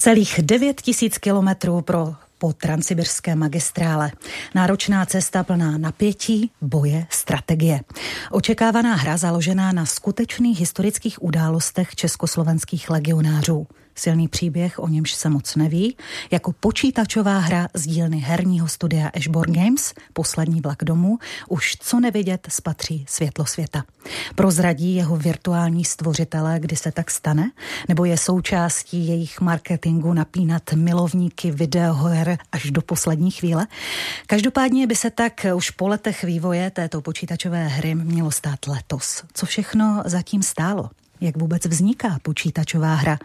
Celých 9 tisíc kilometrů pro po transsibirské magistrále. Náročná cesta plná napětí, boje, strategie. Očekávaná hra založená na skutečných historických událostech československých legionářů. Silný příběh, o němž se moc neví, jako počítačová hra z dílny herního studia Ashborn Games, poslední vlak domů, už co nevidět spatří světlo světa. Prozradí jeho virtuální stvořitele, kdy se tak stane, nebo je součástí jejich marketingu napínat milovníky videoher až do poslední chvíle. Každopádně by se tak už po letech vývoje této počítačové hry mělo stát letos. Co všechno zatím stálo? Jak vůbec vzniká počítačová hra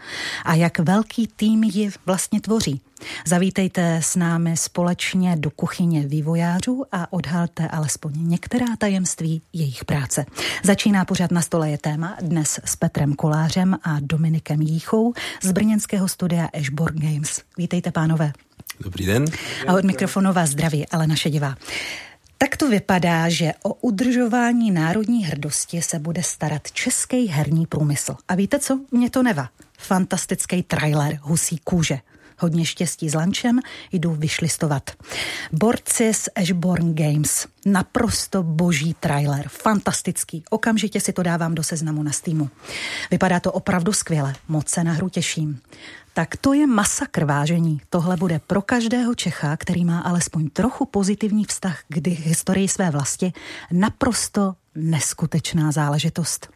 a jak velký tým ji vlastně tvoří. Zavítejte s námi společně do kuchyně vývojářů a odhalte alespoň některá tajemství jejich práce. Začíná pořád na stole je téma dnes s Petrem Kolářem a Dominikem Jíchou z brněnského studia Ashborn Games. Vítejte, pánové. Dobrý den. A od mikrofonu vás zdraví Alena Šedivá. Tak to vypadá, že o udržování národní hrdosti se bude starat český herní průmysl. A víte co? Mě to neva. Fantastický trailer Husí kůže. Hodně štěstí s lančem, jdu vyšlistovat. Borci z Ashborn Games. Naprosto boží trailer. Fantastický. Okamžitě si to dávám do seznamu na Steamu. Vypadá to opravdu skvěle. Moc se na hru těším tak to je masakr vážení. Tohle bude pro každého Čecha, který má alespoň trochu pozitivní vztah k historii své vlasti, naprosto neskutečná záležitost.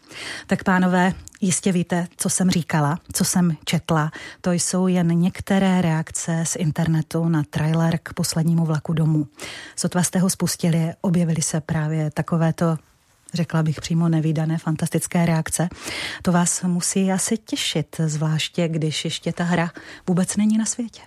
Tak pánové, jistě víte, co jsem říkala, co jsem četla. To jsou jen některé reakce z internetu na trailer k poslednímu vlaku domů. Sotva jste ho spustili, objevily se právě takovéto řekla bych přímo nevýdané fantastické reakce. To vás musí asi těšit, zvláště když ještě ta hra vůbec není na světě.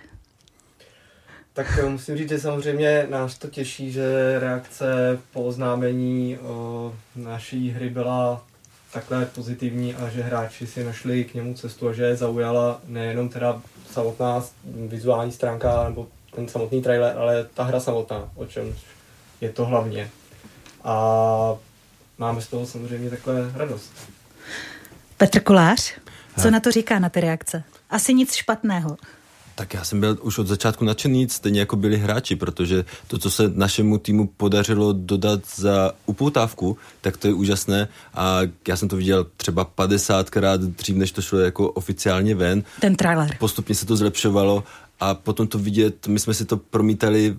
Tak musím říct, že samozřejmě nás to těší, že reakce po oznámení o naší hry byla takhle pozitivní a že hráči si našli k němu cestu a že je zaujala nejenom teda samotná vizuální stránka nebo ten samotný trailer, ale ta hra samotná, o čem je to hlavně. A máme z toho samozřejmě takhle radost. Petr Kolář, co na to říká na ty reakce? Asi nic špatného. Tak já jsem byl už od začátku nadšený, stejně jako byli hráči, protože to, co se našemu týmu podařilo dodat za upoutávku, tak to je úžasné a já jsem to viděl třeba 50krát dřív, než to šlo jako oficiálně ven. Ten trailer. Postupně se to zlepšovalo a potom to vidět, my jsme si to promítali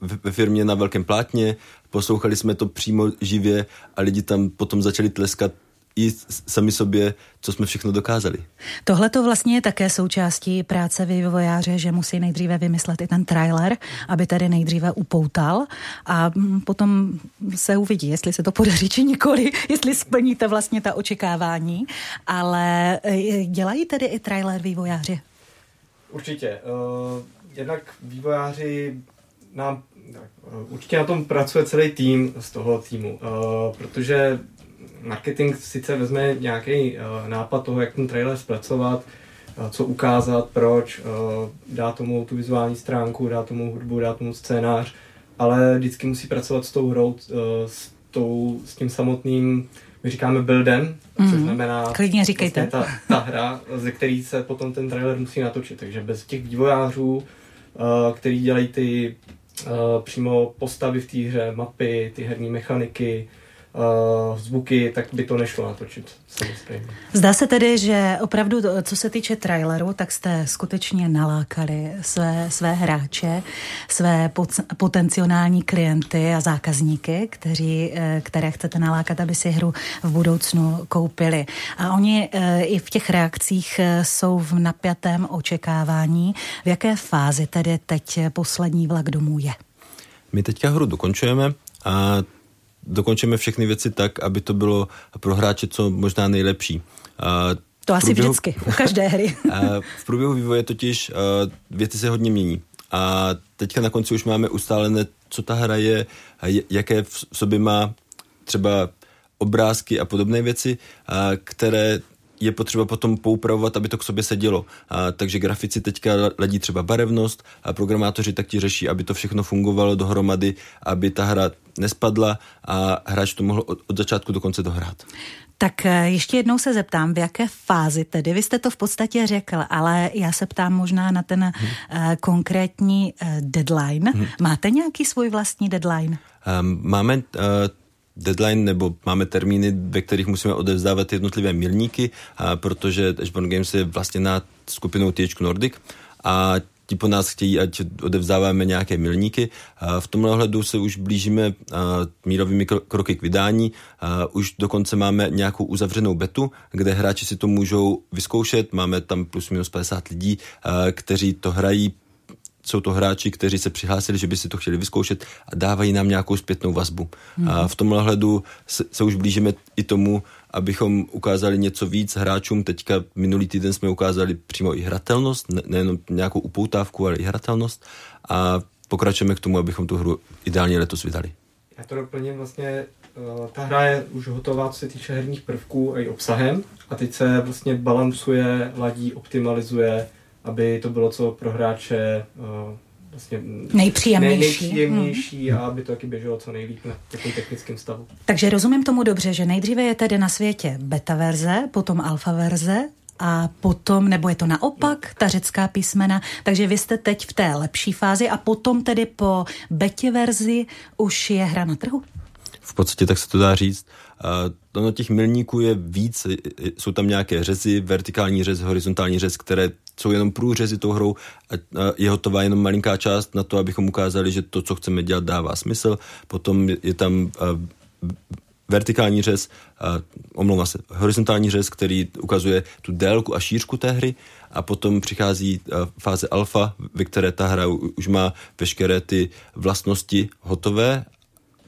uh, ve firmě na velkém plátně, poslouchali jsme to přímo živě a lidi tam potom začali tleskat i sami sobě, co jsme všechno dokázali. Tohle to vlastně je také součástí práce vývojáře, že musí nejdříve vymyslet i ten trailer, aby tedy nejdříve upoutal a mm, potom se uvidí, jestli se to podaří či nikoli, jestli splníte vlastně ta očekávání, ale e, dělají tedy i trailer vývojáři? Určitě. Uh, jednak vývojáři nám určitě na tom pracuje celý tým z toho týmu, uh, protože marketing sice vezme nějaký uh, nápad toho, jak ten trailer zpracovat, co ukázat, proč, dá tomu tu vizuální stránku, dá tomu hudbu, dá tomu scénář, ale vždycky musí pracovat s tou hrou, s, tou, s tím samotným my říkáme buildem, mm-hmm. což mhm. znamená Klidně říkejte. Vlastně ta, ta hra, ze který se potom ten trailer musí natočit. Takže bez těch vývojářů, který dělají ty přímo postavy v té hře, mapy, ty herní mechaniky, uh, zvuky, tak by to nešlo natočit samozřejmě. Zdá se tedy, že opravdu, co se týče traileru, tak jste skutečně nalákali své, své hráče, své potenciální klienty a zákazníky, kteří, eh, které chcete nalákat, aby si hru v budoucnu koupili. A oni eh, i v těch reakcích jsou v napjatém očekávání. V jaké fázi tedy teď poslední vlak domů je? My teďka hru dokončujeme a dokončíme všechny věci tak, aby to bylo pro hráče co možná nejlepší. To asi průběhu, vždycky, u každé hry. v průběhu vývoje totiž věci se hodně mění. A teďka na konci už máme ustálené, co ta hra je, jaké v sobě má třeba obrázky a podobné věci, které je potřeba potom poupravovat, aby to k sobě sedělo. A, takže grafici teďka ledí třeba barevnost a programátoři tak ti řeší, aby to všechno fungovalo dohromady, aby ta hra nespadla a hráč to mohl od, od začátku do konce dohrát. Tak eh, ještě jednou se zeptám, v jaké fázi tedy? Vy jste to v podstatě řekl, ale já se ptám možná na ten hmm. uh, konkrétní uh, deadline. Hmm. Máte nějaký svůj vlastní deadline? Um, máme uh, deadline nebo máme termíny, ve kterých musíme odevzdávat jednotlivé milníky, uh, protože Ashburn Games je vlastně na skupinou THQ Nordic a ti po nás chtějí, ať odevzdáváme nějaké milníky. V tomhle ohledu se už blížíme mírovými kroky k vydání. Už dokonce máme nějakou uzavřenou betu, kde hráči si to můžou vyzkoušet. Máme tam plus minus 50 lidí, kteří to hrají jsou to hráči, kteří se přihlásili, že by si to chtěli vyzkoušet a dávají nám nějakou zpětnou vazbu. Hmm. A v tomhle hledu se, se už blížíme i tomu, abychom ukázali něco víc hráčům. Teďka minulý týden jsme ukázali přímo i hratelnost, ne, nejenom nějakou upoutávku, ale i hratelnost a pokračujeme k tomu, abychom tu hru ideálně letos vydali. Já to doplním vlastně, eh, ta hra je už hotová, co se týče herních prvků a i obsahem a teď se vlastně balancuje, ladí, optimalizuje, aby to bylo co pro hráče eh, vlastně nejpříjemnější, nejpříjemnější hmm. a aby to taky běželo co nejlíp na takovém technickém stavu. Takže rozumím tomu dobře, že nejdříve je tedy na světě beta verze, potom alfa verze, a potom, nebo je to naopak, ta řecká písmena, takže vy jste teď v té lepší fázi a potom tedy po betě verzi už je hra na trhu? V podstatě tak se to dá říct. Ono těch milníků je víc, jsou tam nějaké řezy, vertikální řez, horizontální řez, které jsou jenom průřezy tou hrou a, je hotová jenom malinká část na to, abychom ukázali, že to, co chceme dělat, dává smysl. Potom je tam vertikální řez, omlouvám se, horizontální řez, který ukazuje tu délku a šířku té hry a potom přichází fáze alfa, ve které ta hra už má veškeré ty vlastnosti hotové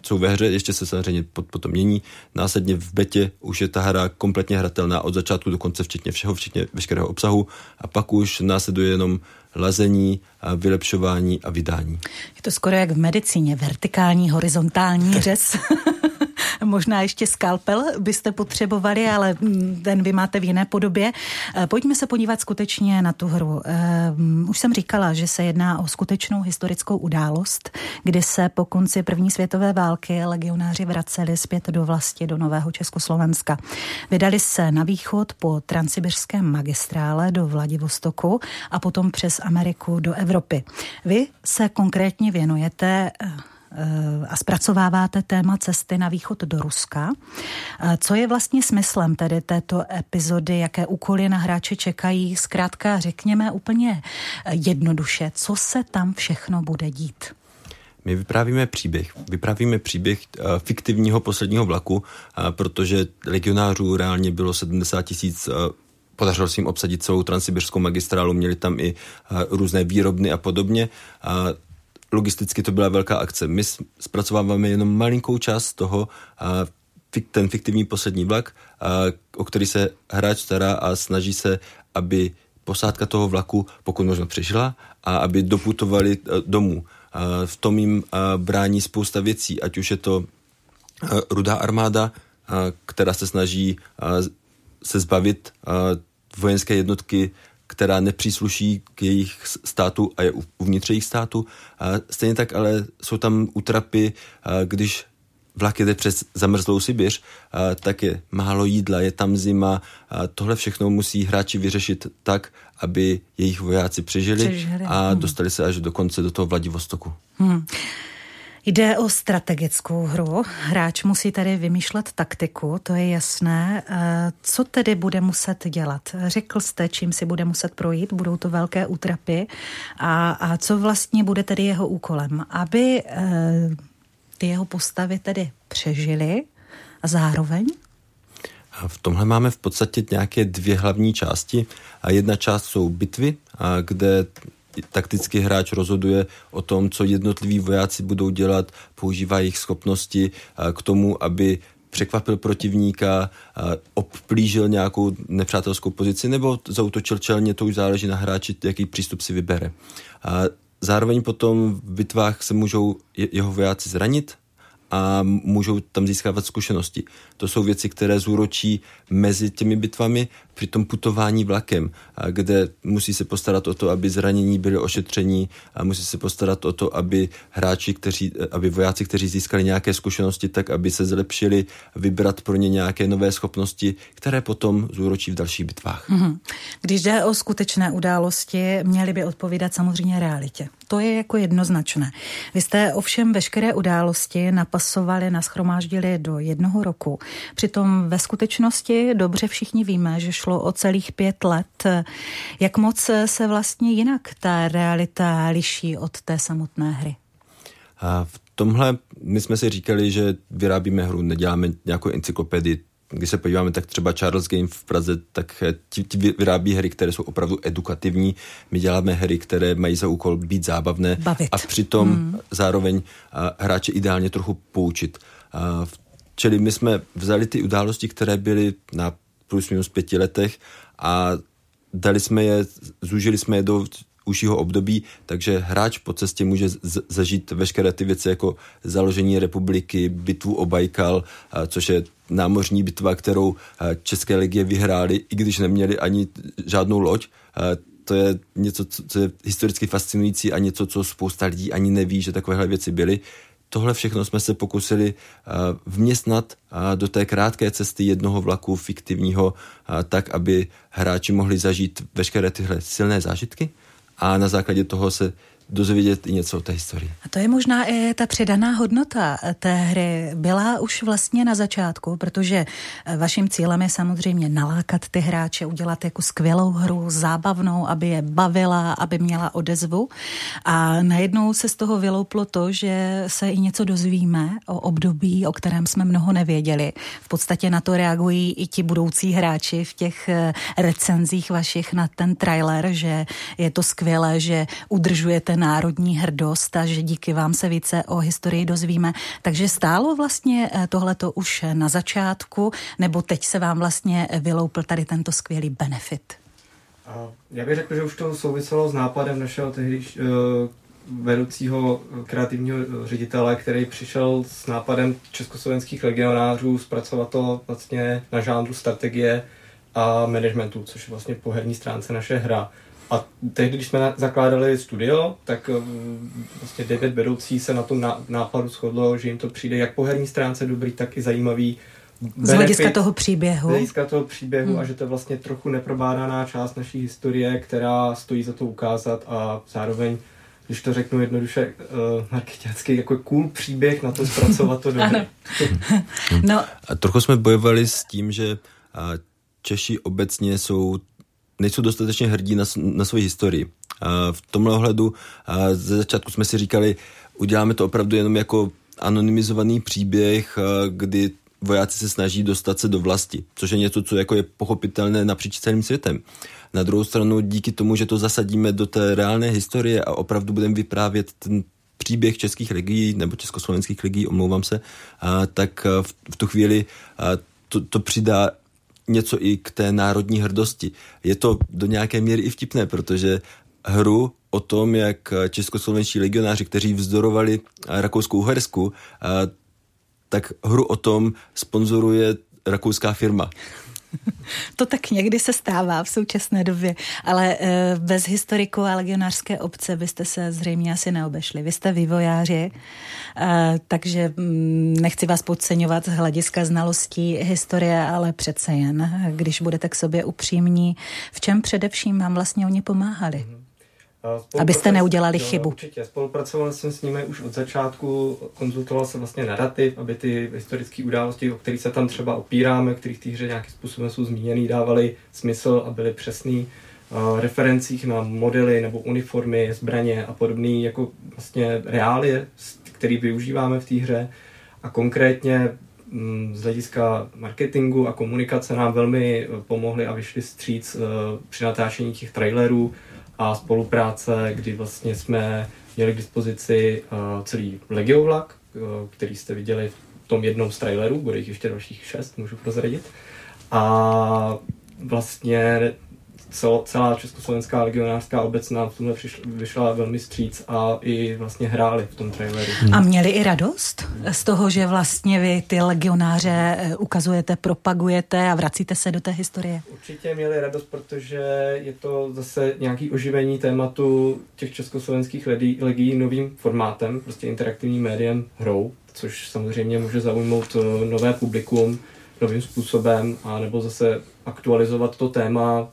jsou ve hře, ještě se samozřejmě potom mění. Následně v betě už je ta hra kompletně hratelná od začátku do konce, včetně všeho, včetně veškerého obsahu a pak už následuje jenom lazení, a vylepšování a vydání. Je to skoro jak v medicíně, vertikální, horizontální řez. Možná ještě skalpel byste potřebovali, ale mm, ten vy máte v jiné podobě. Eh, pojďme se podívat skutečně na tu hru. Eh, už jsem říkala, že se jedná o skutečnou historickou událost, kdy se po konci první světové války legionáři vraceli zpět do vlasti, do Nového Československa. Vydali se na východ po transsibirském magistrále do Vladivostoku a potom přes Ameriku do Evropy. Vy se konkrétně věnujete eh, a zpracováváte téma cesty na východ do Ruska. Co je vlastně smyslem tedy této epizody, jaké úkoly na hráče čekají? Zkrátka řekněme úplně jednoduše, co se tam všechno bude dít. My vyprávíme příběh. Vyprávíme příběh fiktivního posledního vlaku, protože legionářů reálně bylo 70 tisíc podařilo se jim obsadit celou transsibirskou magistrálu, měli tam i uh, různé výrobny a podobně. Uh, logisticky to byla velká akce. My zpracováváme jenom malinkou část toho, ten fiktivní poslední vlak, o který se hráč stará a snaží se, aby posádka toho vlaku pokud možno přežila a aby doputovali domů. V tom jim brání spousta věcí, ať už je to rudá armáda, která se snaží se zbavit vojenské jednotky která nepřísluší k jejich státu a je uvnitř jejich státu. A stejně tak ale jsou tam útrapy, když vlak jede přes zamrzlou Sibiř, tak je málo jídla, je tam zima. A tohle všechno musí hráči vyřešit tak, aby jejich vojáci přežili, přežili. a hmm. dostali se až do konce do toho Vladivostoku. Hmm. Jde o strategickou hru. Hráč musí tady vymýšlet taktiku, to je jasné. Eh, co tedy bude muset dělat? Řekl jste, čím si bude muset projít, budou to velké útrapy. A, a co vlastně bude tedy jeho úkolem? Aby eh, ty jeho postavy tedy přežily a zároveň v tomhle máme v podstatě nějaké dvě hlavní části. A jedna část jsou bitvy, kde taktický hráč rozhoduje o tom, co jednotliví vojáci budou dělat, používá jejich schopnosti k tomu, aby překvapil protivníka, obplížil nějakou nepřátelskou pozici nebo zautočil čelně, to už záleží na hráči, jaký přístup si vybere. Zároveň potom v bitvách se můžou jeho vojáci zranit, a můžou tam získávat zkušenosti. To jsou věci, které zúročí mezi těmi bitvami, při tom putování vlakem, kde musí se postarat o to, aby zranění byly ošetření a musí se postarat o to, aby hráči, kteří, aby vojáci, kteří získali nějaké zkušenosti, tak aby se zlepšili, vybrat pro ně nějaké nové schopnosti, které potom zúročí v dalších bitvách. Mm-hmm. Když jde o skutečné události, měly by odpovídat samozřejmě realitě. To je jako jednoznačné. Vy jste ovšem veškeré události napasovali, naschromáždili do jednoho roku. Přitom ve skutečnosti dobře všichni víme, že šlo o celých pět let. Jak moc se vlastně jinak ta realita liší od té samotné hry? A v tomhle my jsme si říkali, že vyrábíme hru, neděláme nějakou encyklopedii když se podíváme, tak třeba Charles Game v Praze, tak ti, ti vyrábí hry, které jsou opravdu edukativní. My děláme hry, které mají za úkol být zábavné Bavit. a přitom hmm. zároveň hráče ideálně trochu poučit. Čili my jsme vzali ty události, které byly na plus minus pěti letech a dali jsme je, zúžili jsme je do užšího období, takže hráč po cestě může z- zažít veškeré ty věci jako založení republiky, bitvu o Bajkal, což je námořní bitva, kterou České legie vyhráli, i když neměli ani žádnou loď. To je něco, co je historicky fascinující a něco, co spousta lidí ani neví, že takovéhle věci byly. Tohle všechno jsme se pokusili vměstnat do té krátké cesty jednoho vlaku fiktivního, tak, aby hráči mohli zažít veškeré tyhle silné zážitky. A na základě toho se dozvědět i něco o té historii. A to je možná i ta přidaná hodnota té hry. Byla už vlastně na začátku, protože vaším cílem je samozřejmě nalákat ty hráče, udělat jako skvělou hru, zábavnou, aby je bavila, aby měla odezvu. A najednou se z toho vylouplo to, že se i něco dozvíme o období, o kterém jsme mnoho nevěděli. V podstatě na to reagují i ti budoucí hráči v těch eh, recenzích vašich na ten trailer, že je to skvělé, že udržujete národní hrdost a že díky vám se více o historii dozvíme. Takže stálo vlastně eh, tohleto už na začátku, nebo teď se vám vlastně vyloupil tady tento skvělý benefit? Já bych řekl, že už to souviselo s nápadem našeho tehdy vedoucího kreativního ředitele, který přišel s nápadem československých legionářů zpracovat to vlastně na žánru strategie a managementu, což je vlastně po herní stránce naše hra. A tehdy, když jsme zakládali studio, tak eh, vlastně David vedoucí se na tom nápadu shodlo, že jim to přijde jak po herní stránce dobrý, tak i zajímavý benefit, z hlediska toho příběhu. Z hlediska toho příběhu hmm. a že to je vlastně trochu neprobádaná část naší historie, která stojí za to ukázat a zároveň když to řeknu jednoduše uh, marketiacky, jako cool příběh na to zpracovat to dobře. no. A trochu jsme bojovali s tím, že Češi obecně jsou nejsou dostatečně hrdí na, na svoji historii. A v tomhle ohledu a ze začátku jsme si říkali, uděláme to opravdu jenom jako anonymizovaný příběh, kdy vojáci se snaží dostat se do vlasti, což je něco, co jako je pochopitelné napříč celým světem. Na druhou stranu, díky tomu, že to zasadíme do té reálné historie a opravdu budeme vyprávět ten příběh českých legií nebo československých legií, omlouvám se, a, tak v, v tu chvíli to, to přidá něco i k té národní hrdosti. Je to do nějaké míry i vtipné, protože hru o tom, jak českoslovenští legionáři, kteří vzdorovali Rakouskou-Uhersku, tak hru o tom sponzoruje rakouská firma. To tak někdy se stává v současné době, ale eh, bez historiku a legionářské obce byste se zřejmě asi neobešli. Vy jste vývojáři, eh, takže mm, nechci vás podceňovat z hlediska znalostí historie, ale přece jen, když budete k sobě upřímní, v čem především vám vlastně oni pomáhali? Mm-hmm. Abyste neudělali jo, chybu. Určitě. Spolupracoval jsem s nimi už od začátku, konzultoval jsem vlastně narrativ, aby ty historické události, o kterých se tam třeba opíráme, kterých té hře nějakým způsobem jsou zmíněný, dávaly smysl a byly přesný. Referencích na modely nebo uniformy, zbraně a podobné jako vlastně reálie, který využíváme v té hře. A konkrétně mm, z hlediska marketingu a komunikace nám velmi pomohli a vyšli stříc uh, při natáčení těch trailerů, a spolupráce, kdy vlastně jsme měli k dispozici uh, celý legiovlak, uh, který jste viděli v tom jednom z trailerů, bude jich ještě dalších šest, můžu prozradit. A vlastně cel, celá československá legionářská obec nám v tomhle vyšla velmi stříc a i vlastně hráli v tom traileru. A měli i radost z toho, že vlastně vy ty legionáře eh, ukazujete, propagujete a vracíte se do té historie? Určitě měli radost, protože je to zase nějaký oživení tématu těch československých legií novým formátem, prostě interaktivním médiem hrou, což samozřejmě může zaujmout eh, nové publikum novým způsobem, a nebo zase aktualizovat to téma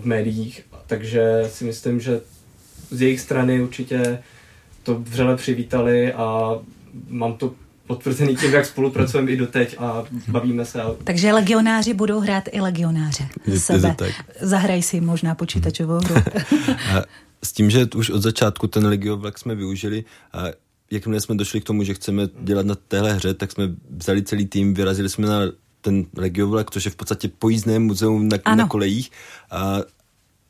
v médiích. Takže si myslím, že z jejich strany určitě to vřele přivítali a mám to potvrzený tím, jak spolupracujeme i doteď a bavíme se. Takže legionáři budou hrát i legionáře sebe. Zahraj si možná počítačovou hru. S tím, že už od začátku ten Legiovlak jsme využili, a jakmile jsme došli k tomu, že chceme dělat na téhle hře, tak jsme vzali celý tým, vyrazili jsme na ten Legiovlak, což je v podstatě pojízdné muzeum na, na kolejích a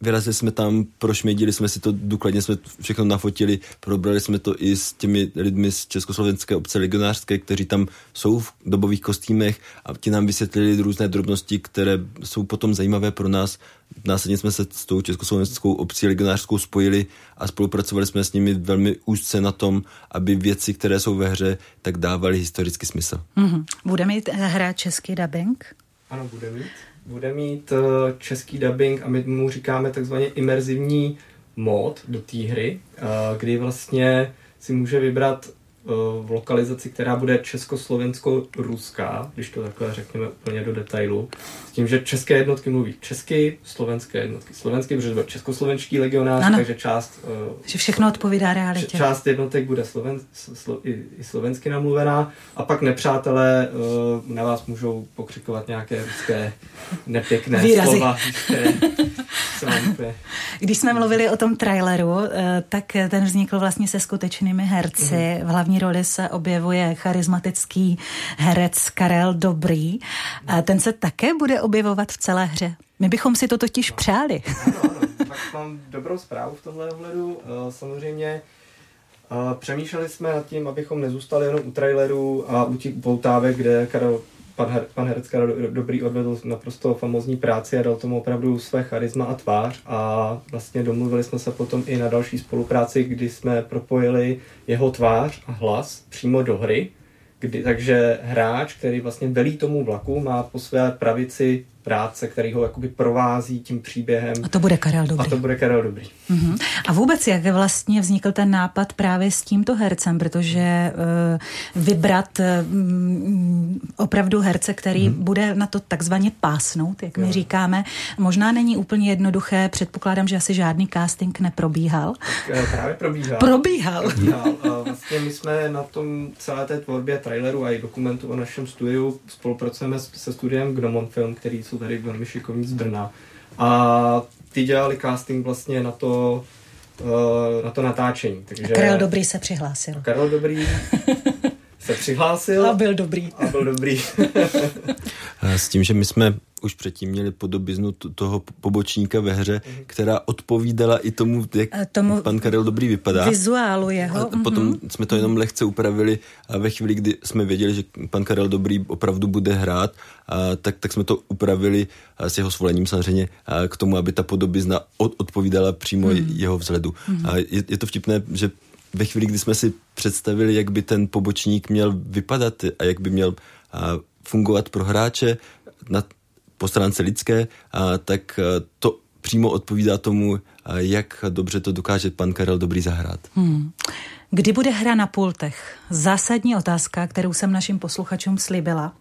vyrazili jsme tam, prošmědili jsme si to důkladně, jsme všechno nafotili, probrali jsme to i s těmi lidmi z Československé obce legionářské, kteří tam jsou v dobových kostýmech a ti nám vysvětlili různé drobnosti, které jsou potom zajímavé pro nás. Následně jsme se s tou Československou obcí legionářskou spojili a spolupracovali jsme s nimi velmi úzce na tom, aby věci, které jsou ve hře, tak dávaly historický smysl. Mm-hmm. Bude mít hra český dubbing? Ano, bude mít bude mít eh, český dubbing a my mu říkáme takzvaně imerzivní mod do té hry, eh, kdy vlastně si může vybrat v lokalizaci, která bude československo-ruská, když to takhle řekněme úplně do detailu, s tím, že české jednotky mluví česky, slovenské jednotky slovensky, protože bude československý legionář, ano. takže část... Uh, že všechno odpovídá realitě. Část jednotek bude sloven, slo, i, i slovensky namluvená a pak nepřátelé uh, na vás můžou pokřikovat nějaké ruské nepěkné Výrazy. slova, které Když jsme mluvili o tom traileru, eh, tak ten vznikl vlastně se skutečnými herci. Mm. V hlavní roli se objevuje charismatický herec Karel Dobrý. A ten se také bude objevovat v celé hře. My bychom si to totiž přáli. Ano, ano. Tak mám dobrou zprávu v tomhle ohledu. Eh, samozřejmě eh, Přemýšleli jsme nad tím, abychom nezůstali jenom u traileru a u těch poutávek, kde Karel pan, her, pan Herecka dobrý odvedl naprosto famozní práci a dal tomu opravdu své charisma a tvář a vlastně domluvili jsme se potom i na další spolupráci, kdy jsme propojili jeho tvář a hlas přímo do hry, kdy, takže hráč, který vlastně velí tomu vlaku, má po své pravici práce, který ho jakoby provází tím příběhem. A to bude Karel Dobrý. A to bude Karel Dobrý. Uh-huh. A vůbec, jak vlastně vznikl ten nápad právě s tímto hercem, protože uh, vybrat uh, opravdu herce, který uh-huh. bude na to takzvaně pásnout, jak my jo. říkáme, možná není úplně jednoduché, předpokládám, že asi žádný casting neprobíhal. Tak, uh, právě probíhal. Probíhal. probíhal. Uh, vlastně my jsme na tom celé té tvorbě traileru a i dokumentu o našem studiu spolupracujeme se studiem Gnomon Film, který jsou tady velmi šikovní z Brna. A ty dělali casting vlastně na to, uh, na to natáčení. Takže... A Karel Dobrý se přihlásil. Karel Dobrý se přihlásil. A byl dobrý. A byl dobrý. S tím, že my jsme už předtím měli podobiznu toho pobočníka ve hře, mm-hmm. která odpovídala i tomu, jak tomu pan Karel Dobrý vypadá. Vizuálu jeho. A potom mm-hmm. jsme to jenom lehce upravili a ve chvíli, kdy jsme věděli, že pan Karel Dobrý opravdu bude hrát, a tak, tak jsme to upravili a s jeho svolením samozřejmě a k tomu, aby ta podobizna od, odpovídala přímo mm-hmm. jeho vzhledu. Mm-hmm. A je, je to vtipné, že ve chvíli, kdy jsme si představili, jak by ten pobočník měl vypadat a jak by měl fungovat pro hráče na, po stránce lidské, tak to přímo odpovídá tomu, jak dobře to dokáže pan Karel Dobrý zahrát. Hmm. Kdy bude hra na pultech? Zásadní otázka, kterou jsem našim posluchačům slíbila.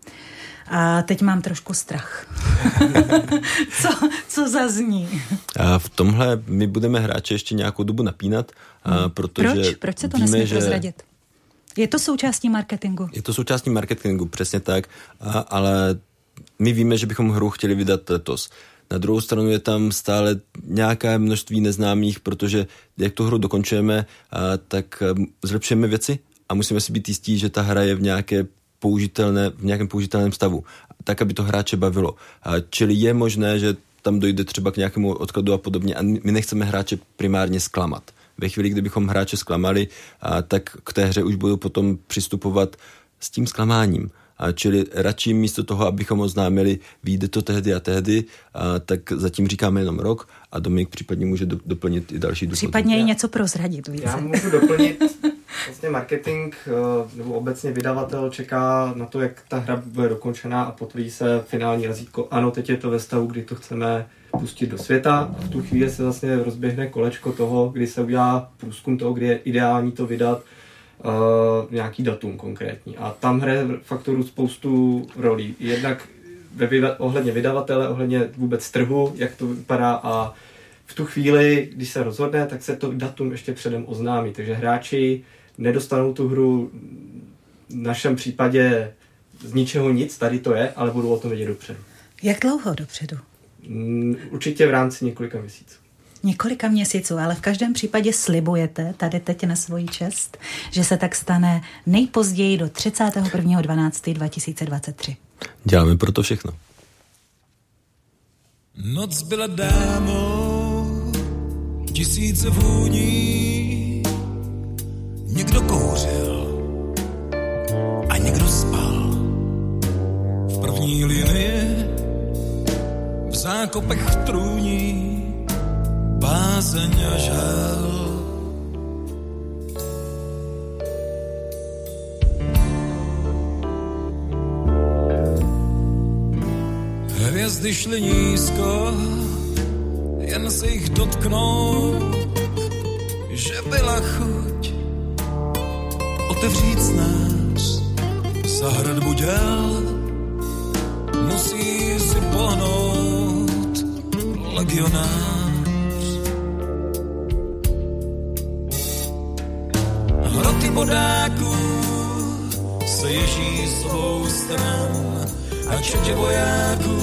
A teď mám trošku strach. co, co zazní? A v tomhle my budeme hráče ještě nějakou dobu napínat, a hmm. protože Proč? Proč se to víme, nesmí že... prozradit? Je to součástí marketingu? Je to součástí marketingu, přesně tak, a, ale my víme, že bychom hru chtěli vydat letos. Na druhou stranu je tam stále nějaké množství neznámých, protože jak tu hru dokončujeme, a, tak zlepšujeme věci a musíme si být jistí, že ta hra je v nějaké použitelné, v nějakém použitelném stavu, tak, aby to hráče bavilo. A, čili je možné, že tam dojde třeba k nějakému odkladu a podobně a my nechceme hráče primárně zklamat. Ve chvíli, kdybychom hráče zklamali, a, tak k té hře už budou potom přistupovat s tím zklamáním. A čili radši místo toho, abychom oznámili, vyjde to tehdy a tehdy, a tak zatím říkáme jenom rok a Dominik případně může do, doplnit i další důvody. Případně i něco prozradit více. Já můžu doplnit, vlastně marketing eh, nebo obecně vydavatel čeká na to, jak ta hra bude dokončená a potvrdí se finální razítko. Ano, teď je to ve stavu, kdy to chceme pustit do světa. V tu chvíli se vlastně rozběhne kolečko toho, kdy se udělá průzkum toho, kdy je ideální to vydat, uh, nějaký datum konkrétní. A tam hraje faktoru spoustu rolí. Jednak ve vyda- ohledně vydavatele, ohledně vůbec trhu, jak to vypadá a v tu chvíli, když se rozhodne, tak se to datum ještě předem oznámí. Takže hráči nedostanou tu hru v našem případě z ničeho nic, tady to je, ale budou o tom vědět dopředu. Jak dlouho dopředu? Mm, určitě v rámci několika měsíců. Několika měsíců, ale v každém případě slibujete tady teď na svoji čest, že se tak stane nejpozději do 31.12.2023. Děláme proto všechno. Noc byla dámou, tisíce vůní, někdo kouřil a někdo spal. V první linii v zákopech trůní bázeň a žal. Hvězdy šly nízko, jen se jich dotknout, že byla chuť otevřít nás za hradbu děl. Musí si pohnout legionář. Hroty bodáků se ježí svou stran a četě vojáků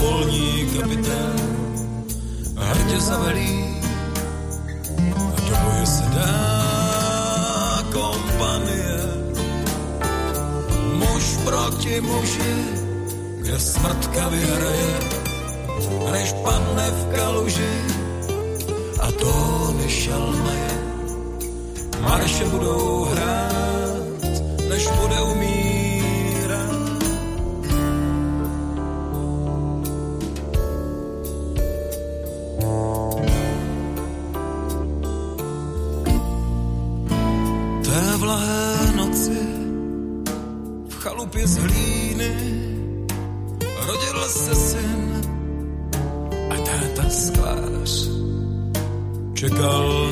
polní kapitán hrdě zavelí a do boje se dá kompanie. Muž proti muži, kde smrtka vyhraje, než padne v kaluži a to nešalmaje. Marše budou hrát, než bude umírat. V chalupě z hlíny. Rodil se syn a táta sklář. Čekal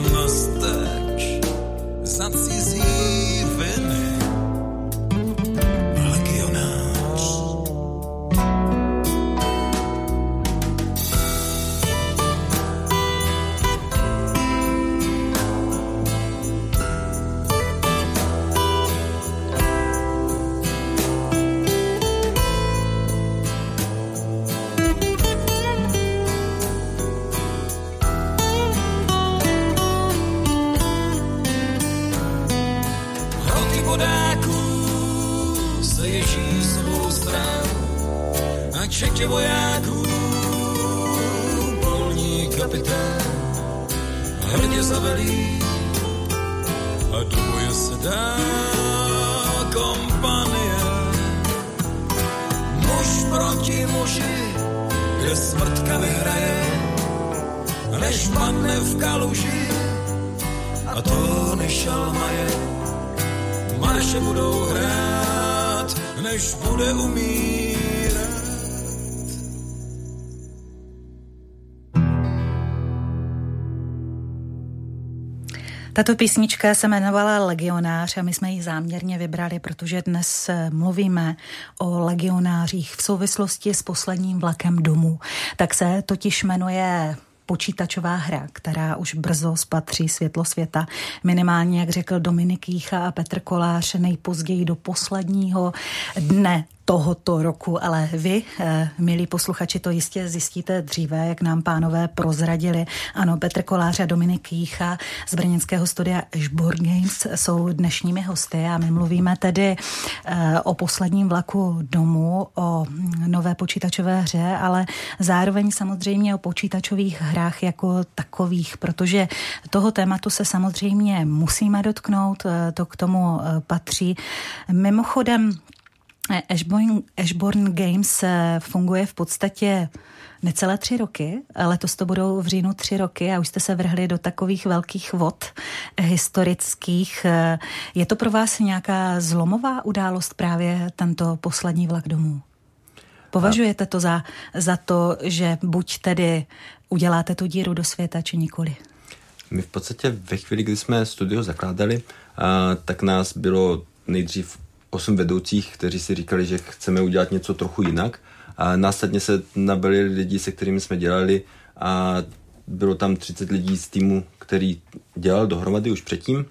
písnička se jmenovala Legionář a my jsme ji záměrně vybrali, protože dnes eh, mluvíme o legionářích v souvislosti s posledním vlakem domů. Tak se totiž jmenuje počítačová hra, která už brzo spatří světlo světa. Minimálně, jak řekl Dominik Jícha a Petr Kolář, nejpozději do posledního dne tohoto roku, ale vy, eh, milí posluchači, to jistě zjistíte dříve, jak nám pánové prozradili. Ano, Petr Kolář a Dominik Jícha z brněnského studia Ashboard Games jsou dnešními hosty a my mluvíme tedy eh, o posledním vlaku domů, o nové počítačové hře, ale zároveň samozřejmě o počítačových hrách hrách jako takových, protože toho tématu se samozřejmě musíme dotknout, to k tomu patří. Mimochodem, Ashbourne, Ashbourne Games funguje v podstatě necelé tři roky. Letos to budou v říjnu tři roky a už jste se vrhli do takových velkých vod historických. Je to pro vás nějaká zlomová událost právě tento poslední vlak domů? Považujete to za, za to, že buď tedy uděláte tu díru do světa, či nikoli? My v podstatě ve chvíli, kdy jsme studio zakládali, tak nás bylo nejdřív osm vedoucích, kteří si říkali, že chceme udělat něco trochu jinak. A následně se nabili lidi, se kterými jsme dělali a bylo tam 30 lidí z týmu, který dělal dohromady už předtím.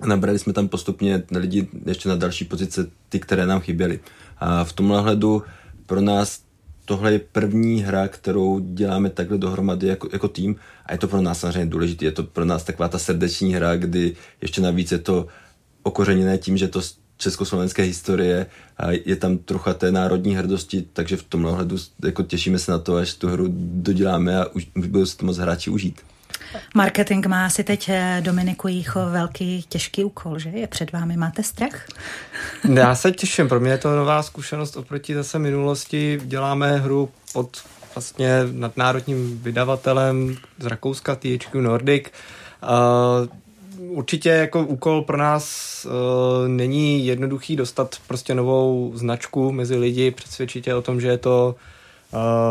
A nabrali jsme tam postupně lidi ještě na další pozice, ty, které nám chyběly. A v tomhle hledu pro nás tohle je první hra, kterou děláme takhle dohromady jako, jako tým a je to pro nás samozřejmě důležité. Je to pro nás taková ta srdeční hra, kdy ještě navíc je to okořeněné tím, že to československé historie a je tam trocha té národní hrdosti, takže v tomhle ohledu jako těšíme se na to, až tu hru doděláme a už, už budou si to moc hráči užít. Marketing má asi teď eh, Dominiku Jícho velký těžký úkol, že? Je před vámi, máte strach? Já se těším, pro mě je to nová zkušenost oproti zase minulosti. Děláme hru pod vlastně nadnárodním vydavatelem z Rakouska THQ Nordic. Uh, určitě jako úkol pro nás uh, není jednoduchý dostat prostě novou značku mezi lidi, přesvědčit je o tom, že je to uh,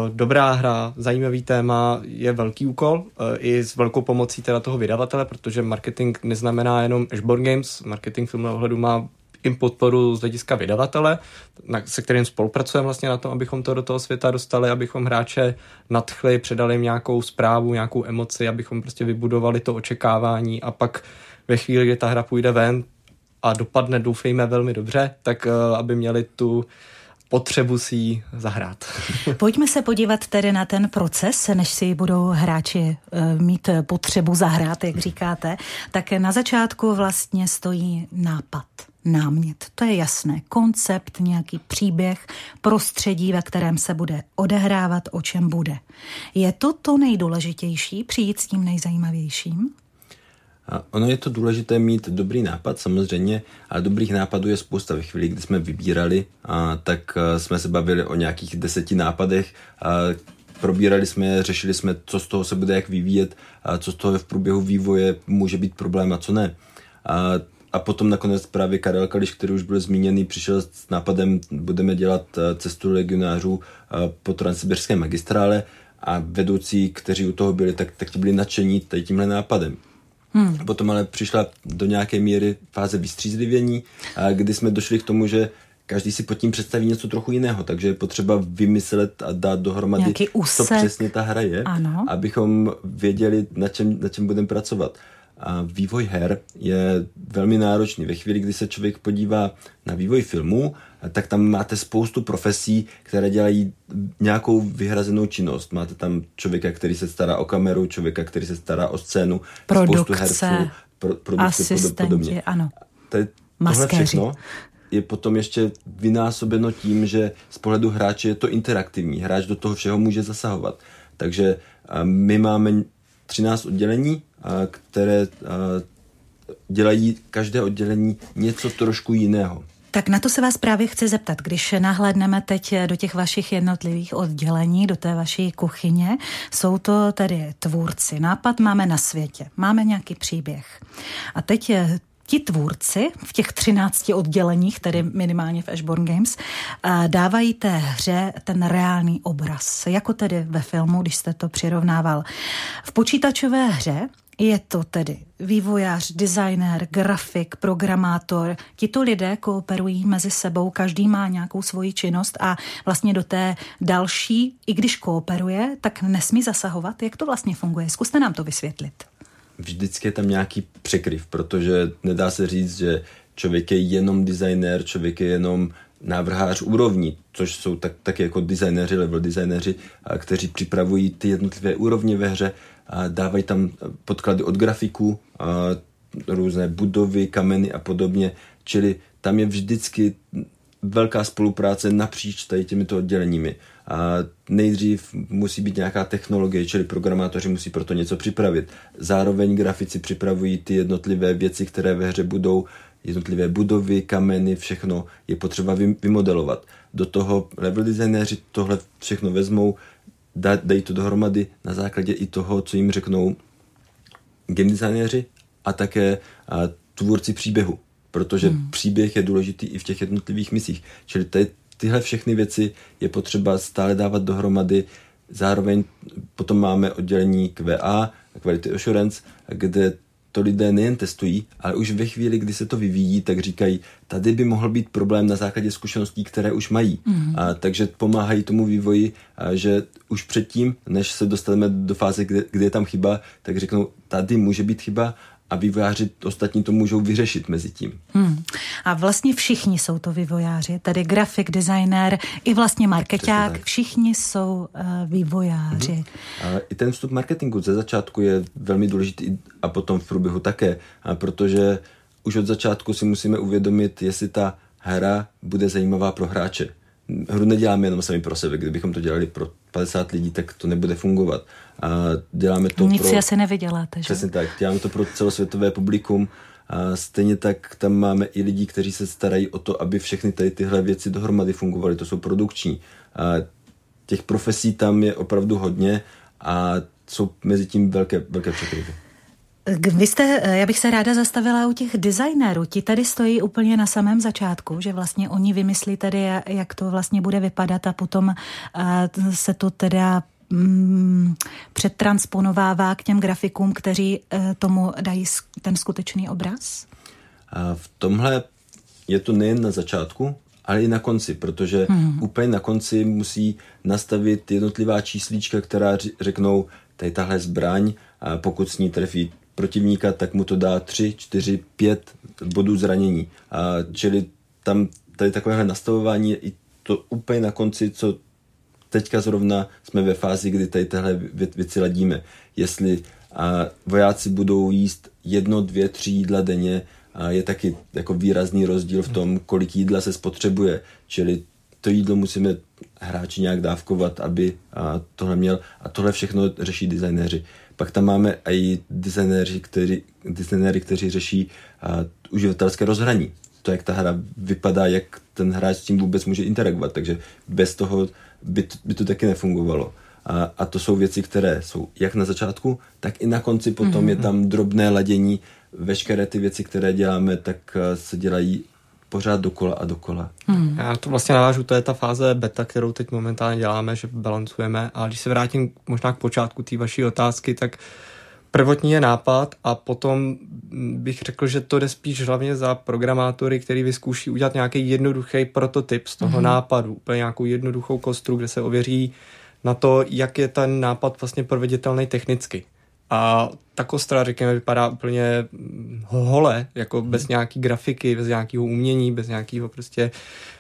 dobrá hra, zajímavý téma, je velký úkol uh, i s velkou pomocí teda toho vydavatele, protože marketing neznamená jenom Ashbourne Games, marketing tomhle ohledu má i podporu z hlediska vydavatele, na, se kterým spolupracujeme vlastně na tom, abychom to do toho světa dostali, abychom hráče nadchli, předali jim nějakou zprávu, nějakou emoci, abychom prostě vybudovali to očekávání. A pak ve chvíli, kdy ta hra půjde ven a dopadne, doufejme, velmi dobře, tak uh, aby měli tu potřebu si ji zahrát. Pojďme se podívat tedy na ten proces, než si budou hráči uh, mít potřebu zahrát, jak říkáte. Tak na začátku vlastně stojí nápad námět. To je jasné. Koncept, nějaký příběh, prostředí, ve kterém se bude odehrávat, o čem bude. Je to to nejdůležitější, přijít s tím nejzajímavějším? A ono je to důležité mít dobrý nápad samozřejmě, ale dobrých nápadů je spousta. Ve chvíli, kdy jsme vybírali, a, tak a, jsme se bavili o nějakých deseti nápadech, a, probírali jsme, řešili jsme, co z toho se bude jak vyvíjet, a co z toho v průběhu vývoje může být problém a co ne. A, a potom nakonec právě Karel Kališ, který už byl zmíněný, přišel s nápadem, budeme dělat cestu legionářů po transsibirské magistrále a vedoucí, kteří u toho byli, tak, tak ti byli nadšení tady tímhle nápadem. Hmm. Potom ale přišla do nějaké míry fáze vystřízlivění, kdy jsme došli k tomu, že každý si pod tím představí něco trochu jiného, takže je potřeba vymyslet a dát dohromady, co přesně ta hra je, ano. abychom věděli, na čem, na čem budeme pracovat. A vývoj her je velmi náročný. Ve chvíli, kdy se člověk podívá na vývoj filmu, tak tam máte spoustu profesí, které dělají nějakou vyhrazenou činnost. Máte tam člověka, který se stará o kameru, člověka, který se stará o scénu, produkce, spoustu herců, pro, produkce asistenti, podobně. ano. Tady, tohle všechno je potom ještě vynásobeno tím, že z pohledu hráče je to interaktivní. Hráč do toho všeho může zasahovat. Takže my máme 13 oddělení, které dělají každé oddělení něco trošku jiného. Tak na to se vás právě chci zeptat, když nahlédneme teď do těch vašich jednotlivých oddělení, do té vaší kuchyně, jsou to tedy tvůrci. Nápad máme na světě, máme nějaký příběh. A teď ti tvůrci v těch 13 odděleních, tedy minimálně v Ashbourne Games, dávají té hře ten reálný obraz, jako tedy ve filmu, když jste to přirovnával. V počítačové hře je to tedy vývojář, designer, grafik, programátor. Tito lidé kooperují mezi sebou, každý má nějakou svoji činnost a vlastně do té další, i když kooperuje, tak nesmí zasahovat. Jak to vlastně funguje? Zkuste nám to vysvětlit. Vždycky je tam nějaký překryv, protože nedá se říct, že člověk je jenom designer, člověk je jenom návrhář úrovní, což jsou tak, tak jako designéři, level designéři, kteří připravují ty jednotlivé úrovně ve hře dávají tam podklady od grafiků, a různé budovy, kameny a podobně, čili tam je vždycky velká spolupráce napříč tady těmito odděleními. A nejdřív musí být nějaká technologie, čili programátoři musí proto něco připravit. Zároveň grafici připravují ty jednotlivé věci, které ve hře budou, jednotlivé budovy, kameny, všechno je potřeba vymodelovat. Do toho level designéři tohle všechno vezmou, dají to dohromady na základě i toho, co jim řeknou game designéři a také a, tvůrci příběhu, protože hmm. příběh je důležitý i v těch jednotlivých misích. Čili tady tyhle všechny věci je potřeba stále dávat dohromady. Zároveň potom máme oddělení QA, Quality Assurance, kde to lidé nejen testují, ale už ve chvíli, kdy se to vyvíjí, tak říkají, tady by mohl být problém na základě zkušeností, které už mají. Mm. A, takže pomáhají tomu vývoji, a, že už předtím, než se dostaneme do fáze, kde, kde je tam chyba, tak řeknou, tady může být chyba a vývojáři ostatní to můžou vyřešit mezi tím. Hmm. A vlastně všichni jsou to vývojáři, tedy grafik, designer, i vlastně marketák, všichni jsou uh, vývojáři. Hmm. A I ten vstup marketingu ze začátku je velmi důležitý a potom v průběhu také, a protože už od začátku si musíme uvědomit, jestli ta hra bude zajímavá pro hráče hru neděláme jenom sami pro sebe. Kdybychom to dělali pro 50 lidí, tak to nebude fungovat. A děláme to Nic pro... si asi nevyděláte, že? Přesně tak. Děláme to pro celosvětové publikum. A stejně tak tam máme i lidi, kteří se starají o to, aby všechny tady tyhle věci dohromady fungovaly. To jsou produkční. A těch profesí tam je opravdu hodně a jsou mezi tím velké, velké překryvy. Vy jste, eh, já bych se ráda zastavila u těch designérů. Ti tady stojí úplně na samém začátku, že vlastně oni vymyslí tady, jak to vlastně bude vypadat a potom eh, se to teda mm, předtransponovává k těm grafikům, kteří eh, tomu dají ten skutečný obraz? A v tomhle je to nejen na začátku, ale i na konci, protože hmm. úplně na konci musí nastavit jednotlivá číslíčka, která řeknou, tady tahle zbraň, a pokud s ní trefí protivníka, tak mu to dá 3, 4, 5 bodů zranění. A čili tam tady takovéhle nastavování je i to úplně na konci, co teďka zrovna jsme ve fázi, kdy tady tyhle věci ladíme. Jestli a vojáci budou jíst jedno, dvě, tři jídla denně, a je taky jako výrazný rozdíl v tom, kolik jídla se spotřebuje. Čili to jídlo musíme hráči nějak dávkovat, aby a tohle měl. A tohle všechno řeší designéři. Pak tam máme i designéři, kteří, designéry, kteří řeší uh, uživatelské rozhraní. To, jak ta hra vypadá, jak ten hráč s tím vůbec může interagovat. Takže bez toho by to, by to taky nefungovalo. A, a to jsou věci, které jsou jak na začátku, tak i na konci potom mm-hmm. je tam drobné ladění. Veškeré ty věci, které děláme, tak se dělají pořád dokola a dokola. Hmm. Já to vlastně navážu, to je ta fáze beta, kterou teď momentálně děláme, že balancujeme. A když se vrátím možná k počátku té vaší otázky, tak prvotní je nápad a potom bych řekl, že to jde spíš hlavně za programátory, který vyzkouší udělat nějaký jednoduchý prototyp z toho hmm. nápadu, úplně nějakou jednoduchou kostru, kde se ověří na to, jak je ten nápad vlastně proveditelný technicky. A ta kostra, řekněme, vypadá úplně hole, jako bez mhm. nějaký grafiky, bez nějakého umění, bez nějakého prostě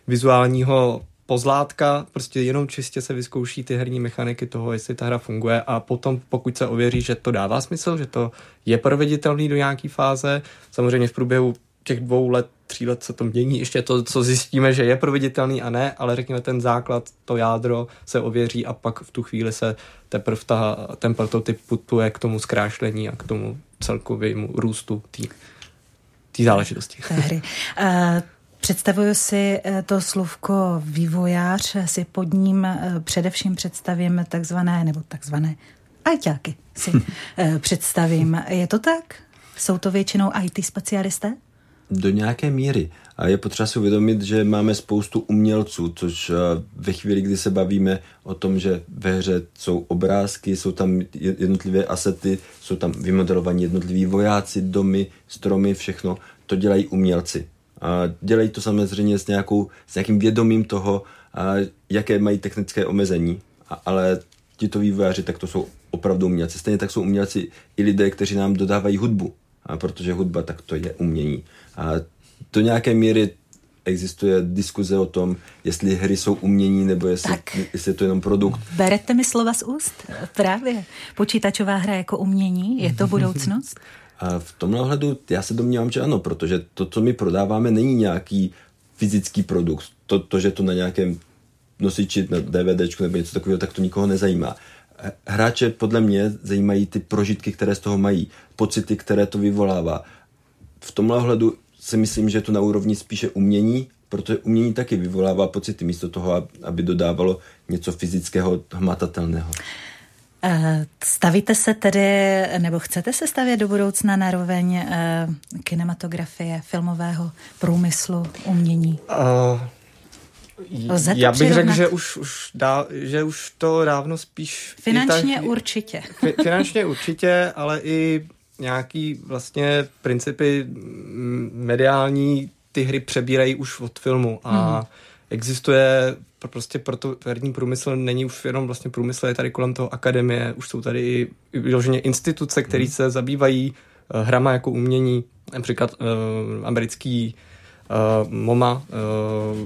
vizuálního pozlátka, prostě jenom čistě se vyzkouší ty herní mechaniky toho, jestli ta hra funguje a potom pokud se ověří, že to dává smysl, že to je proveditelný do nějaký fáze, samozřejmě v průběhu těch dvou let, tří let se to mění, ještě to, co zjistíme, že je proveditelný a ne, ale řekněme ten základ, to jádro se ověří a pak v tu chvíli se teprve ta, ten prototyp putuje k tomu zkrášlení a k tomu celkovému růstu té záležitosti. hry. Uh, Představuju si eh, to slovko vývojář, si pod ním eh, především představím takzvané, nebo takzvané ajťáky si představím. Je to tak? Jsou to většinou IT specialisté? Do nějaké míry. A je potřeba si uvědomit, že máme spoustu umělců, což eh, ve chvíli, kdy se bavíme o tom, že ve hře jsou obrázky, jsou tam jednotlivé asety, jsou tam vymodelovaní jednotliví vojáci, domy, stromy, všechno, to dělají umělci. A dělají to samozřejmě s, nějakou, s nějakým vědomím toho, a jaké mají technické omezení, a, ale tito vývojáři, tak to jsou opravdu umělci. Stejně tak jsou umělci i lidé, kteří nám dodávají hudbu, a protože hudba tak to je umění. A do nějaké míry existuje diskuze o tom, jestli hry jsou umění nebo jestli, tak. jestli je to jenom produkt. Berete mi slova z úst? Právě. Počítačová hra jako umění, je to budoucnost? A v tomhle ohledu já se domnívám, že ano, protože to, co my prodáváme, není nějaký fyzický produkt. To, to že to na nějakém nosiči na DVD nebo něco takového, tak to nikoho nezajímá. Hráče podle mě zajímají ty prožitky, které z toho mají, pocity, které to vyvolává. V tomhle ohledu si myslím, že je to na úrovni spíše umění, protože umění taky vyvolává pocity místo toho, aby dodávalo něco fyzického, hmatatelného. Eh, stavíte se tedy, nebo chcete se stavět do budoucna na roveň eh, kinematografie, filmového průmyslu, umění? Uh, Lze já bych řekl, že už, už, dá, že už to dávno spíš... Finančně tak, určitě. Fi, finančně určitě, ale i nějaký vlastně principy mediální ty hry přebírají už od filmu a hmm. existuje prostě proto herní průmysl není už jenom vlastně průmysl, je tady kolem toho akademie, už jsou tady i vyloženě instituce, které hmm. se zabývají uh, hrama jako umění, například uh, americký uh, MoMA, uh,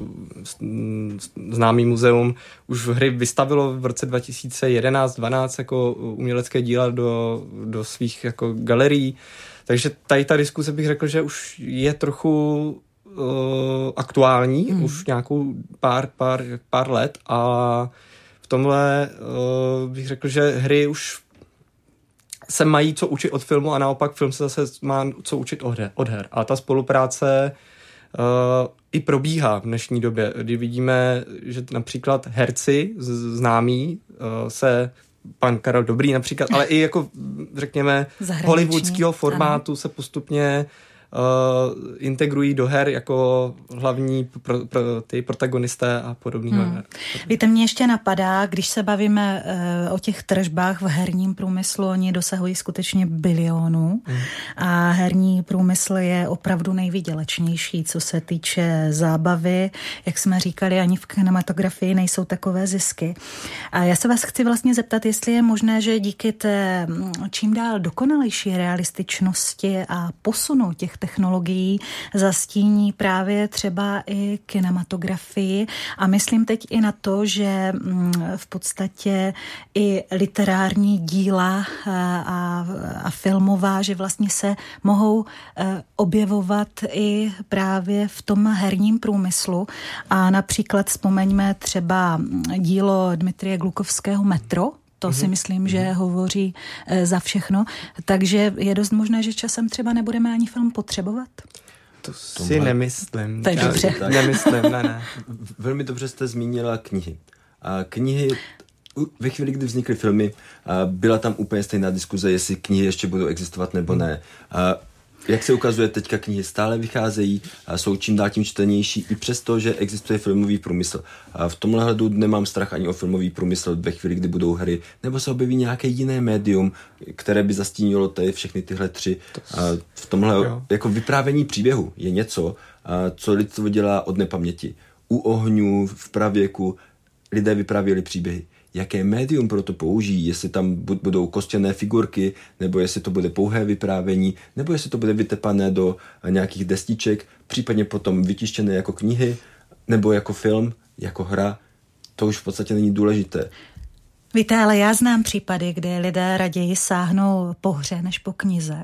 známý muzeum, už v hry vystavilo v roce 2011-12 jako umělecké díla do, do svých jako galerií. Takže tady ta diskuse bych řekl, že už je trochu uh, aktuální, mm. už nějakou pár, pár, pár let a v tomhle uh, bych řekl, že hry už se mají co učit od filmu a naopak film se zase má co učit od her. Od her. A ta spolupráce uh, i probíhá v dnešní době, kdy vidíme, že například herci známí uh, se pan Karel Dobrý například, ale i jako řekněme hollywoodského formátu ano. se postupně uh, integrují do her jako hlavní pro, pro, ty protagonisté a podobný. Hmm. Víte, mě ještě napadá, když se bavíme uh, o těch tržbách v herním průmyslu, oni dosahují skutečně bilionů hmm. a herní průmysl je opravdu nejvydělečnější, co se týče zábavy. Jak jsme říkali, ani v kinematografii nejsou takové zisky. A já se vás chci vlastně zeptat, jestli je možné, že díky té mm, čím dál dokonalejší realističnosti a posunu těch technologií zastíní právě třeba i kinematografii. A myslím teď i na to, že mm, v podstatě i literární díla eh, a, a filmová, že vlastně se mohou eh, objevovat i právě v tom herním průmyslu. A například vzpomeňme třeba dílo Dmitrie Glukovského Metro, to si mhm. myslím, že mhm. hovoří eh, za všechno. Takže je dost možné, že časem třeba nebudeme ani film potřebovat. To si nemyslím. To je dobře. Tak. Nemyslím, ne, ne. Velmi dobře jste zmínila knihy. A knihy ve chvíli, kdy vznikly filmy, byla tam úplně stejná diskuze, jestli knihy ještě budou existovat nebo ne. A jak se ukazuje, teďka knihy stále vycházejí a jsou čím dál tím čtenější, i přesto, že existuje filmový průmysl. A v tomhle hledu nemám strach ani o filmový průmysl ve chvíli, kdy budou hry, nebo se objeví nějaké jiné médium, které by zastínilo tady všechny tyhle tři. A v tomhle jo. jako vyprávění příběhu je něco, co lidstvo dělá od nepaměti. U ohňů, v pravěku lidé vyprávěli příběhy jaké médium pro to použijí, jestli tam budou kostěné figurky, nebo jestli to bude pouhé vyprávění, nebo jestli to bude vytepané do nějakých destiček, případně potom vytištěné jako knihy, nebo jako film, jako hra, to už v podstatě není důležité. Víte, ale já znám případy, kdy lidé raději sáhnou po hře než po knize.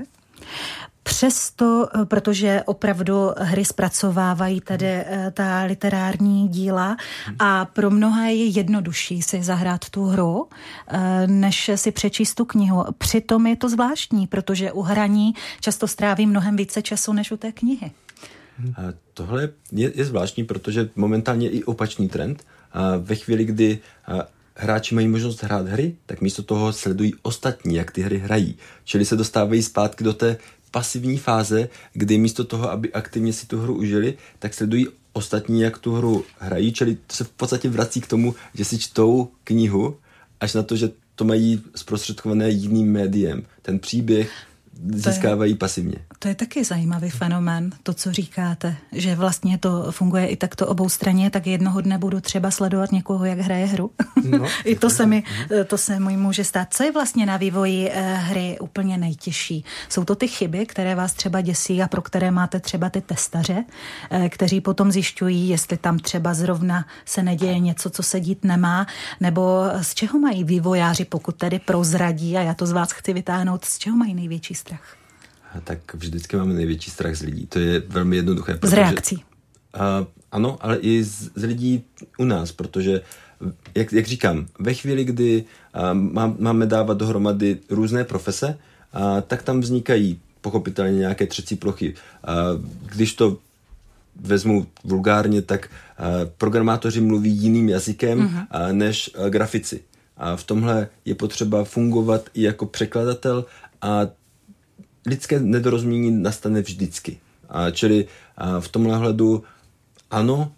Přesto, eh, protože opravdu hry zpracovávají tady eh, ta literární díla a pro mnohé je jednodušší si zahrát tu hru, eh, než si přečíst tu knihu. Přitom je to zvláštní, protože u hraní často stráví mnohem více času než u té knihy. Tohle je, je zvláštní, protože momentálně i opačný trend. A ve chvíli, kdy hráči mají možnost hrát hry, tak místo toho sledují ostatní, jak ty hry hrají. Čili se dostávají zpátky do té pasivní fáze, kdy místo toho, aby aktivně si tu hru užili, tak sledují ostatní, jak tu hru hrají, čili se v podstatě vrací k tomu, že si čtou knihu, až na to, že to mají zprostředkované jiným médiem. Ten příběh získávají je, pasivně. To je taky zajímavý fenomén, to, co říkáte, že vlastně to funguje i takto obou straně, tak jednoho dne budu třeba sledovat někoho, jak hraje hru. No, I to se, mi, to se mi může stát. Co je vlastně na vývoji eh, hry úplně nejtěžší? Jsou to ty chyby, které vás třeba děsí a pro které máte třeba ty testaře, eh, kteří potom zjišťují, jestli tam třeba zrovna se neděje něco, co se dít nemá, nebo z čeho mají vývojáři, pokud tedy prozradí, a já to z vás chci vytáhnout, z čeho mají největší strach? Tak vždycky máme největší strach z lidí. To je velmi jednoduché. Z reakcí. Uh, ano, ale i z, z lidí u nás, protože jak, jak říkám, ve chvíli, kdy má, máme dávat dohromady různé profese, a, tak tam vznikají pochopitelně nějaké třecí plochy. A, když to vezmu vulgárně, tak programátoři mluví jiným jazykem mm-hmm. než grafici. A v tomhle je potřeba fungovat i jako překladatel a lidské nedorozumění nastane vždycky. A čili a v tomhle hledu ano,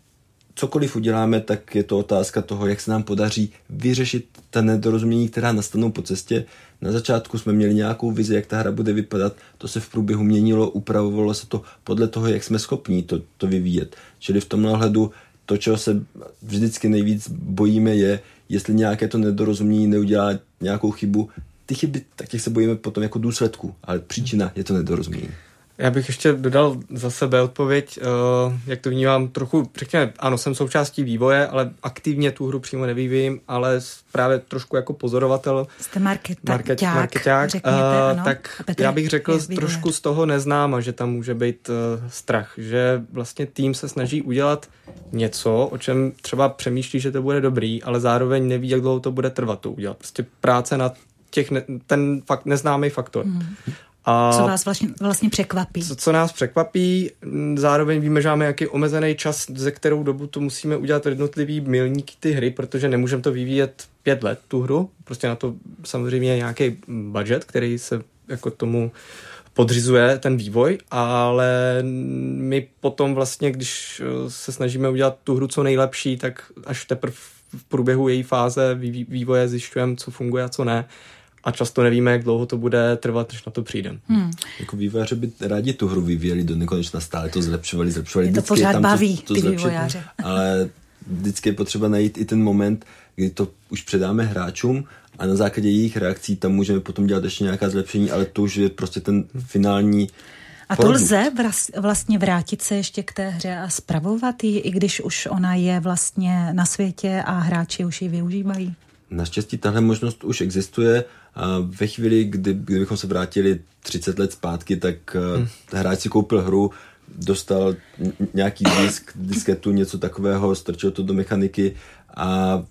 cokoliv uděláme, tak je to otázka toho, jak se nám podaří vyřešit ta nedorozumění, která nastanou po cestě. Na začátku jsme měli nějakou vizi, jak ta hra bude vypadat, to se v průběhu měnilo, upravovalo se to podle toho, jak jsme schopní to, to vyvíjet. Čili v tom náhledu to, čeho se vždycky nejvíc bojíme, je, jestli nějaké to nedorozumění neudělá nějakou chybu. Ty chyby, tak těch se bojíme potom jako důsledku, ale příčina je to nedorozumění. Já bych ještě dodal za sebe odpověď, uh, jak to vnímám trochu, řekněme, ano, jsem součástí vývoje, ale aktivně tu hru přímo nevyvíjím, ale právě trošku jako pozorovatel. Jste market, market, marketák, řekněte, uh, ano, tak já bych řekl trošku z toho neznáma, že tam může být uh, strach, že vlastně tým se snaží udělat něco, o čem třeba přemýšlí, že to bude dobrý, ale zároveň neví, jak dlouho to bude trvat to udělat. Prostě práce na těch ne, ten fakt neznámý faktor. Hmm. A co vás vlastně, vlastně překvapí? Co, co nás překvapí, zároveň víme, že máme jaký omezený čas, ze kterou dobu to musíme udělat jednotlivý milníky ty hry, protože nemůžeme to vyvíjet pět let, tu hru. Prostě na to samozřejmě nějaký budget, který se jako tomu podřizuje ten vývoj, ale my potom vlastně, když se snažíme udělat tu hru co nejlepší, tak až teprve v průběhu její fáze vývoje zjišťujeme, co funguje a co ne a často nevíme, jak dlouho to bude trvat, než na to přijdeme. Hmm. Jako vývojáři by rádi tu hru vyvíjeli do nekonečna, stále to zlepšovali, zlepšovali. Je to pořád tam baví, to, to ty zlepšit, vývojáře. Ale vždycky je potřeba najít i ten moment, kdy to už předáme hráčům a na základě jejich reakcí tam můžeme potom dělat ještě nějaká zlepšení, ale to už je prostě ten finální a to lze vlastně vrátit se ještě k té hře a spravovat ji, i když už ona je vlastně na světě a hráči už ji využívají? Naštěstí tahle možnost už existuje a ve chvíli, kdy, kdybychom se vrátili 30 let zpátky, tak eh, hmm. hráč si koupil hru, dostal nějaký disk, disketu, něco takového, strčil to do mechaniky a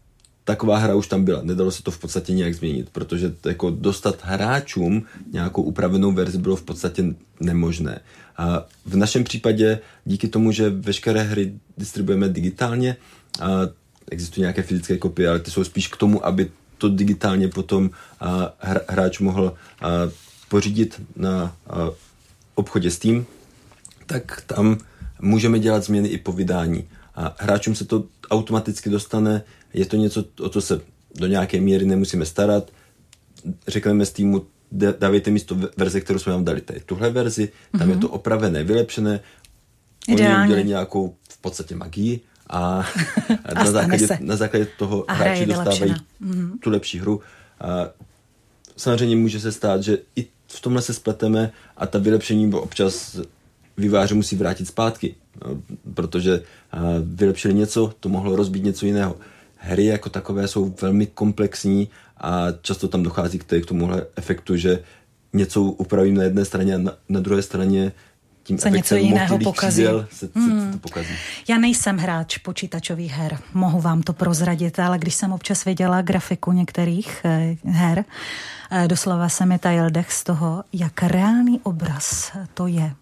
taková hra už tam byla. Nedalo se to v podstatě nějak změnit, protože to jako dostat hráčům nějakou upravenou verzi bylo v podstatě nemožné. A v našem případě, díky tomu, že veškeré hry distribuujeme digitálně, a existují nějaké fyzické kopie, ale ty jsou spíš k tomu, aby to digitálně potom hráč mohl pořídit na obchodě Steam, tak tam můžeme dělat změny i po vydání. A hráčům se to automaticky dostane, je to něco, o co se do nějaké míry nemusíme starat. Řekneme Steamu, dávejte mi to verze, kterou jsme vám dali. Tady tuhle verzi, tam mm-hmm. je mhm. to opravené, vylepšené. Oni udělali nějakou v podstatě magii a, a na, základě, na základě toho a hráči dostávají mm-hmm. tu lepší hru. A samozřejmě může se stát, že i v tomhle se spleteme a ta vylepšení občas výváři musí vrátit zpátky, no, protože vylepšili něco, to mohlo rozbít něco jiného. Hry jako takové jsou velmi komplexní a často tam dochází k tomuhle efektu, že něco upravím na jedné straně a na, na druhé straně tím se něco jiného pokazí. Přidel, se, hmm. to pokazí. Já nejsem hráč počítačových her, mohu vám to prozradit, ale když jsem občas viděla grafiku některých eh, her, eh, doslova se mi tajil dech z toho, jak reálný obraz to je.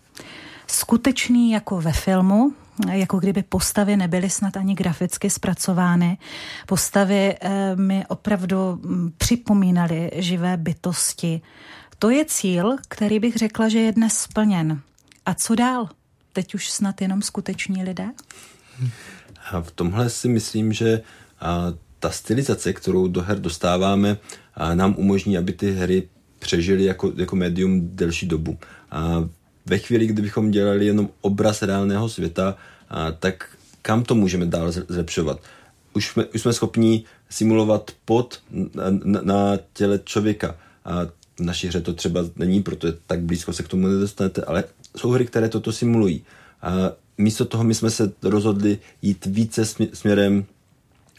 Skutečný jako ve filmu, jako kdyby postavy nebyly snad ani graficky zpracovány. Postavy eh, mi opravdu hm, připomínaly živé bytosti. To je cíl, který bych řekla, že je dnes splněn. A co dál? Teď už snad jenom skuteční lidé? A v tomhle si myslím, že ta stylizace, kterou do her dostáváme, nám umožní, aby ty hry přežily jako, jako médium delší dobu. A ve chvíli, kdybychom dělali jenom obraz reálného světa, a tak kam to můžeme dál zlepšovat? Už jsme, už jsme schopni simulovat pod na, na, na těle člověka. A v naší hře to třeba není, protože tak blízko se k tomu nedostanete, ale jsou hry, které toto simulují. A místo toho my jsme se rozhodli jít více směrem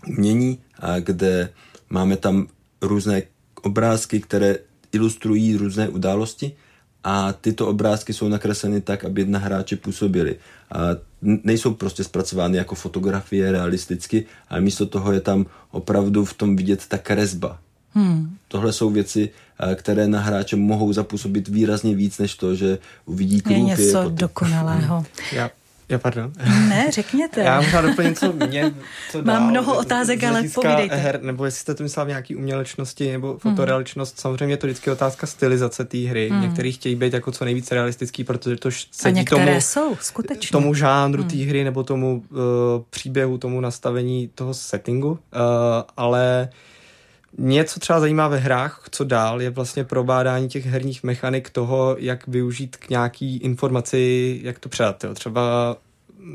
umění, a kde máme tam různé obrázky, které ilustrují různé události a tyto obrázky jsou nakresleny tak, aby na hráče působily. A nejsou prostě zpracovány jako fotografie realisticky, ale místo toho je tam opravdu v tom vidět ta kresba. Hmm. Tohle jsou věci, které na hráče mohou zapůsobit výrazně víc, než to, že uvidí kruhy. Je něco potom. dokonalého. Já Jo, pardon. Ne, řekněte. Já možná doplnit, co mě co Mám dál, mnoho otázek, ale povídejte. Her, nebo jestli jste to myslela v nějaký umělečnosti nebo fotorealičnost, hmm. samozřejmě je to vždycky otázka stylizace té hry. Hmm. Některý chtějí být jako co nejvíce realistický, protože to sedí A tomu, jsou, skutečně. tomu žánru hmm. té hry nebo tomu uh, příběhu, tomu nastavení toho settingu, uh, ale Něco třeba zajímá ve hrách, co dál, je vlastně probádání těch herních mechanik toho, jak využít k nějaký informaci, jak to předat. Jo. Třeba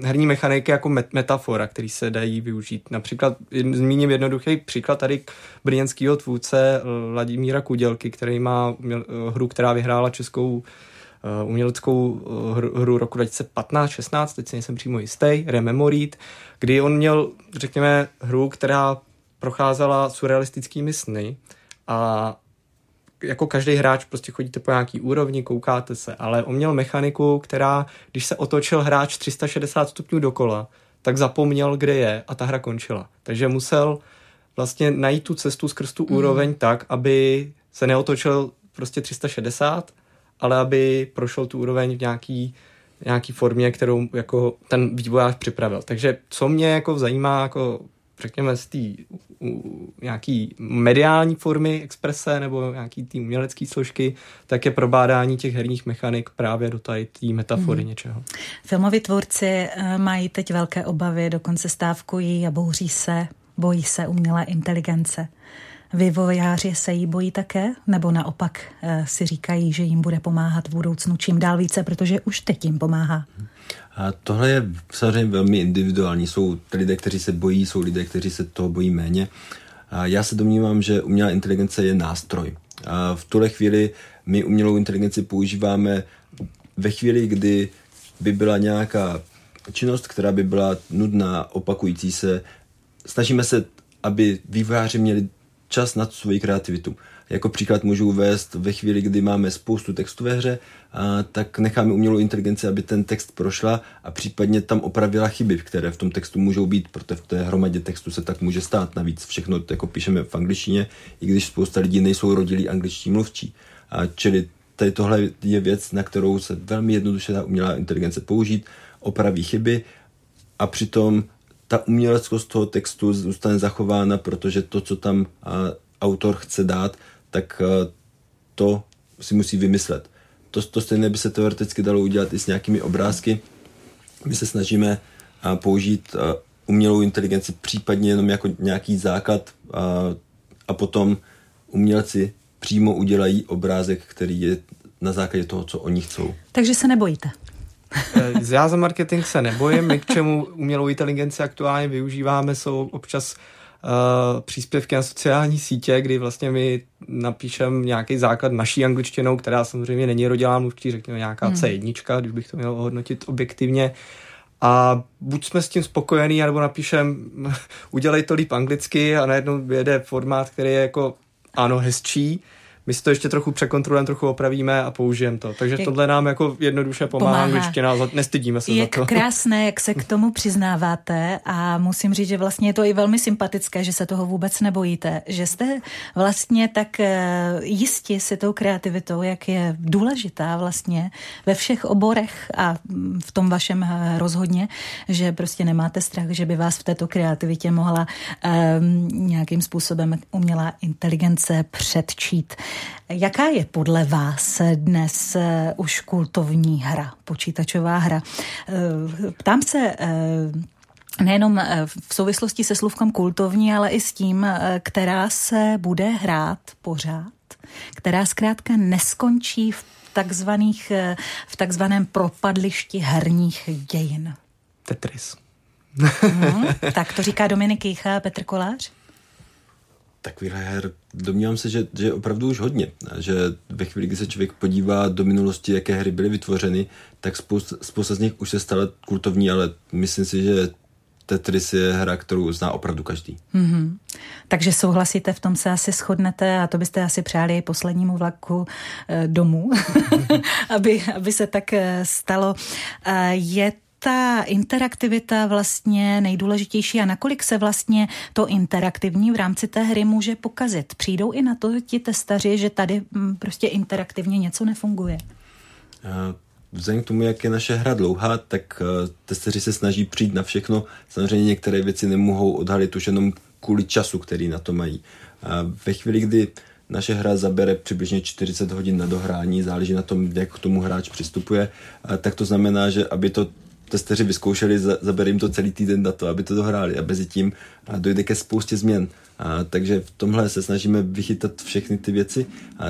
herní mechaniky jako met- metafora, který se dají využít. Například zmíním jednoduchý příklad tady brněnského tvůrce Vladimíra Kudělky, který má hru, která vyhrála českou uh, uměleckou hru, hru roku 2015-16, teď si nejsem přímo jistý, Rememorit, kdy on měl, řekněme, hru, která procházela surrealistickými sny a jako každý hráč prostě chodíte po nějaký úrovni, koukáte se, ale on měl mechaniku, která, když se otočil hráč 360 stupňů dokola, tak zapomněl, kde je a ta hra končila. Takže musel vlastně najít tu cestu skrz tu mm. úroveň tak, aby se neotočil prostě 360, ale aby prošel tu úroveň v nějaký, nějaký formě, kterou jako ten vývojář připravil. Takže co mě jako zajímá jako řekněme, z té nějaký mediální formy exprese nebo nějaký té umělecké složky, tak je probádání těch herních mechanik právě do té metafory hmm. něčeho. Filmoví tvůrci eh, mají teď velké obavy, dokonce stávkují a bouří se, bojí se umělé inteligence. Vývojáři se jí bojí také, nebo naopak eh, si říkají, že jim bude pomáhat v budoucnu čím dál více, protože už teď jim pomáhá. A tohle je samozřejmě velmi individuální. Jsou lidé, kteří se bojí, jsou lidé, kteří se toho bojí méně. A já se domnívám, že umělá inteligence je nástroj. A v tuhle chvíli my umělou inteligenci používáme ve chvíli, kdy by byla nějaká činnost, která by byla nudná, opakující se. Snažíme se, aby vývojáři měli čas na svoji kreativitu. Jako příklad můžu uvést ve chvíli, kdy máme spoustu textu ve hře, a tak necháme umělou inteligenci, aby ten text prošla a případně tam opravila chyby, které v tom textu můžou být, protože v té hromadě textu se tak může stát. Navíc všechno jako píšeme v angličtině, i když spousta lidí nejsou rodilí angličtí mluvčí. A čili tady tohle je věc, na kterou se velmi jednoduše dá umělá inteligence použít, opraví chyby a přitom ta uměleckost toho textu zůstane zachována, protože to, co tam autor chce dát, tak to si musí vymyslet. To, to stejné by se teoreticky dalo udělat i s nějakými obrázky. My se snažíme použít umělou inteligenci případně jenom jako nějaký základ a, a potom umělci přímo udělají obrázek, který je na základě toho, co oni chcou. Takže se nebojíte? Eh, já za marketing se nebojím, my k čemu umělou inteligenci aktuálně využíváme, jsou občas uh, příspěvky na sociální sítě, kdy vlastně my napíšem nějaký základ naší angličtinou, která samozřejmě není rodilá mluvčí, řekněme nějaká hmm. C1, když bych to měl ohodnotit objektivně. A buď jsme s tím spokojení, nebo napíšem, udělej to líp anglicky a najednou vyjede formát, který je jako ano, hezčí, my si to ještě trochu překontrolujeme, trochu opravíme a použijeme to. Takže jak tohle nám jako jednoduše pomáhá, pomáhá. angličtina, nestydíme se jak za to. krásné, jak se k tomu přiznáváte a musím říct, že vlastně je to i velmi sympatické, že se toho vůbec nebojíte, že jste vlastně tak eh, jistí si tou kreativitou, jak je důležitá vlastně ve všech oborech a v tom vašem eh, rozhodně, že prostě nemáte strach, že by vás v této kreativitě mohla um, nějakým způsobem umělá inteligence předčít. Jaká je podle vás dnes eh, už kultovní hra, počítačová hra? Eh, ptám se eh, nejenom v souvislosti se slovkom kultovní, ale i s tím, která se bude hrát pořád, která zkrátka neskončí v takzvaných, v takzvaném propadlišti herních dějin. Tetris. Hmm, tak to říká Dominik Jicha a Petr Kolář? Takovýhle her, domnívám se, že, že opravdu už hodně. Že ve chvíli, kdy se člověk podívá do minulosti, jaké hry byly vytvořeny, tak spousta, spousta z nich už se stala kultovní, ale myslím si, že Tetris je hra, kterou zná opravdu každý. Mm-hmm. Takže souhlasíte, v tom se asi shodnete a to byste asi přáli poslednímu vlaku e, domů, aby, aby se tak e, stalo. E, je ta interaktivita vlastně nejdůležitější a nakolik se vlastně to interaktivní v rámci té hry může pokazit? Přijdou i na to ti testaři, že tady mm, prostě interaktivně něco nefunguje? Vzhledem k tomu, jak je naše hra dlouhá, tak testeři se snaží přijít na všechno. Samozřejmě některé věci nemohou odhalit už jenom kvůli času, který na to mají. Ve chvíli, kdy naše hra zabere přibližně 40 hodin na dohrání, záleží na tom, jak k tomu hráč přistupuje, tak to znamená, že aby to testeři vyzkoušeli, zabere jim to celý týden na to, aby to dohráli a mezi tím dojde ke spoustě změn. A, takže v tomhle se snažíme vychytat všechny ty věci a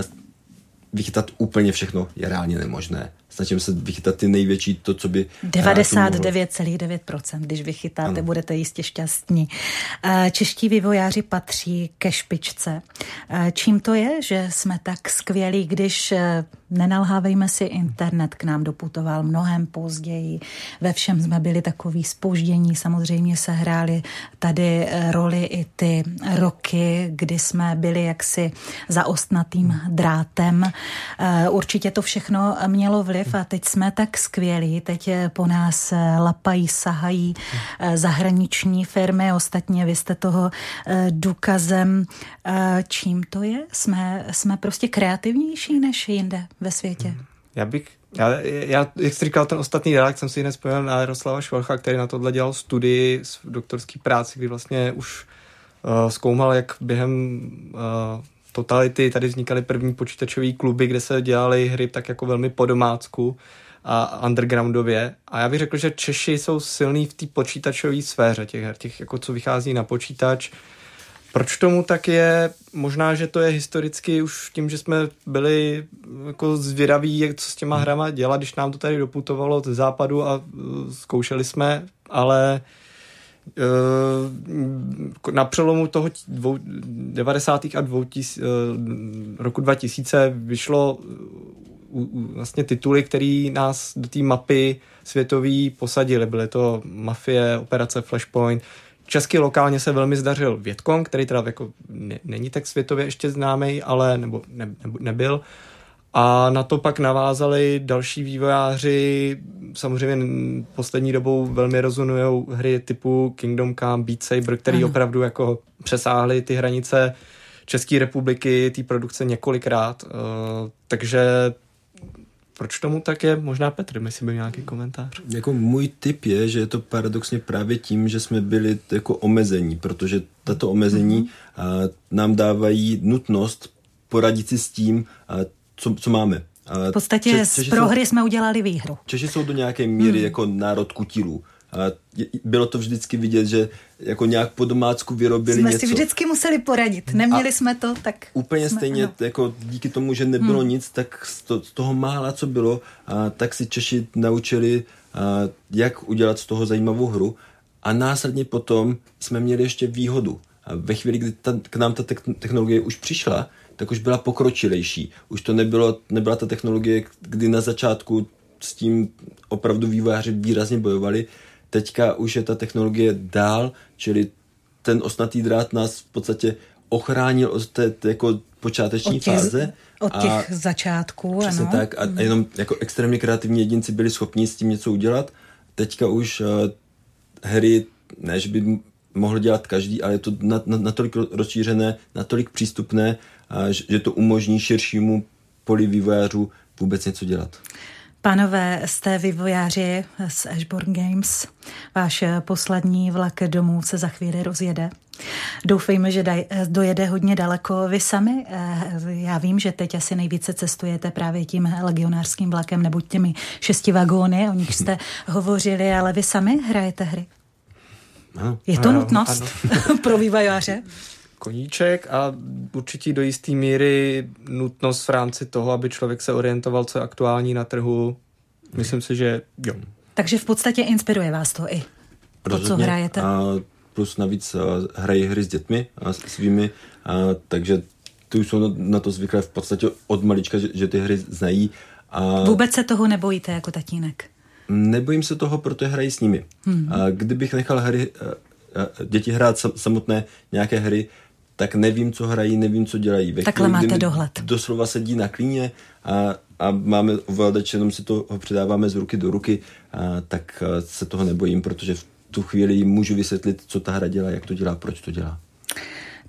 vychytat úplně všechno je reálně nemožné snažím se vychytat ty největší, to, co by... 99,9%, když vychytáte, ano. budete jistě šťastní. Eh, čeští vývojáři patří ke špičce. Eh, čím to je, že jsme tak skvělí, když eh, nenalhávejme si, internet k nám doputoval mnohem později. Ve všem jsme byli takový spoždění. Samozřejmě se hráli tady roli i ty roky, kdy jsme byli jaksi za ostnatým drátem. Určitě to všechno mělo vliv a teď jsme tak skvělí, teď po nás lapají, sahají eh, zahraniční firmy, ostatně vy jste toho eh, důkazem. Eh, čím to je? Jsme, jsme prostě kreativnější než jinde ve světě. Já bych já, já, jak jsi říkal, ten ostatní dialekt, jsem si hned spojil na Jaroslava Švalcha, který na tohle dělal studii doktorský práci, kdy vlastně už uh, zkoumal, jak během uh, totality tady vznikaly první počítačové kluby, kde se dělaly hry tak jako velmi po domácku a undergroundově. A já bych řekl, že Češi jsou silní v té počítačové sféře těch her, těch jako co vychází na počítač. Proč tomu tak je? Možná, že to je historicky už tím, že jsme byli jako zvědaví, jak co s těma hrama dělat, když nám to tady doputovalo ze západu a uh, zkoušeli jsme, ale uh, na přelomu toho dvou, 90. a dvou tis, eh, roku 2000 vyšlo eh, vlastně tituly, které nás do té mapy světový posadily. Byly to Mafie, Operace Flashpoint. Česky lokálně se velmi zdařil Větkong, který teda jako ne, není tak světově ještě známý, ale nebo ne, ne, nebyl. A na to pak navázali další vývojáři, samozřejmě poslední dobou velmi rezonují hry typu Kingdom Come, Beat Saber, který ano. opravdu jako přesáhly ty hranice České republiky, té produkce několikrát. Uh, takže proč tomu tak je? Možná Petr, jestli by nějaký komentář. Jako můj tip je, že je to paradoxně právě tím, že jsme byli jako omezení, protože tato omezení mm-hmm. uh, nám dávají nutnost poradit si s tím, uh, co, co máme. V podstatě Če- z prohry jsou, jsme udělali výhru. Češi jsou do nějaké míry hmm. jako národ kutilů. A bylo to vždycky vidět, že jako nějak po domácku vyrobili jsme něco. si vždycky museli poradit. Neměli a jsme to, tak Úplně jsme, stejně, ano. jako díky tomu, že nebylo hmm. nic, tak z, to, z toho mála, co bylo, a, tak si Češi naučili, a, jak udělat z toho zajímavou hru. A následně potom jsme měli ještě výhodu. A ve chvíli, kdy ta, k nám ta technologie už přišla, tak už byla pokročilejší. Už to nebylo, nebyla ta technologie, kdy na začátku s tím opravdu vývojáři výrazně bojovali. Teďka už je ta technologie dál, čili ten osnatý drát nás v podstatě ochránil od té, jako počáteční od těch, fáze. Od těch a začátků, přesně ano. tak. A, a jenom jako extrémně kreativní jedinci byli schopni s tím něco udělat. Teďka už uh, hry, ne, že by mohl dělat každý, ale je to natolik rozšířené, natolik přístupné, že to umožní širšímu poli vývojářů vůbec něco dělat. Pánové, jste vývojáři z Ashborn Games. Váš poslední vlak domů se za chvíli rozjede. Doufejme, že daj, dojede hodně daleko. Vy sami, eh, já vím, že teď asi nejvíce cestujete právě tím legionářským vlakem nebo těmi šesti vagóny, o nich jste hovořili, ale vy sami hrajete hry. Ano. Je to ano, nutnost ano. pro vývojáře? koníček a určitě do jisté míry nutnost v rámci toho, aby člověk se orientoval, co je aktuální na trhu. Myslím si, že jo. Takže v podstatě inspiruje vás to i to, co hrajete. A plus navíc hrají hry s dětmi a svými, a, takže ty už jsou na to zvyklé v podstatě od malička, že, že ty hry znají. A... Vůbec se toho nebojíte jako tatínek? Nebojím se toho, protože hrají s nimi. Hmm. A kdybych nechal hry, děti hrát samotné nějaké hry, tak nevím, co hrají, nevím, co dělají. Ve Takhle chvíli, máte dohled. Doslova sedí na klíně a, a máme ovladač, jenom si to předáváme z ruky do ruky, a, tak se toho nebojím, protože v tu chvíli můžu vysvětlit, co ta hra dělá, jak to dělá, proč to dělá.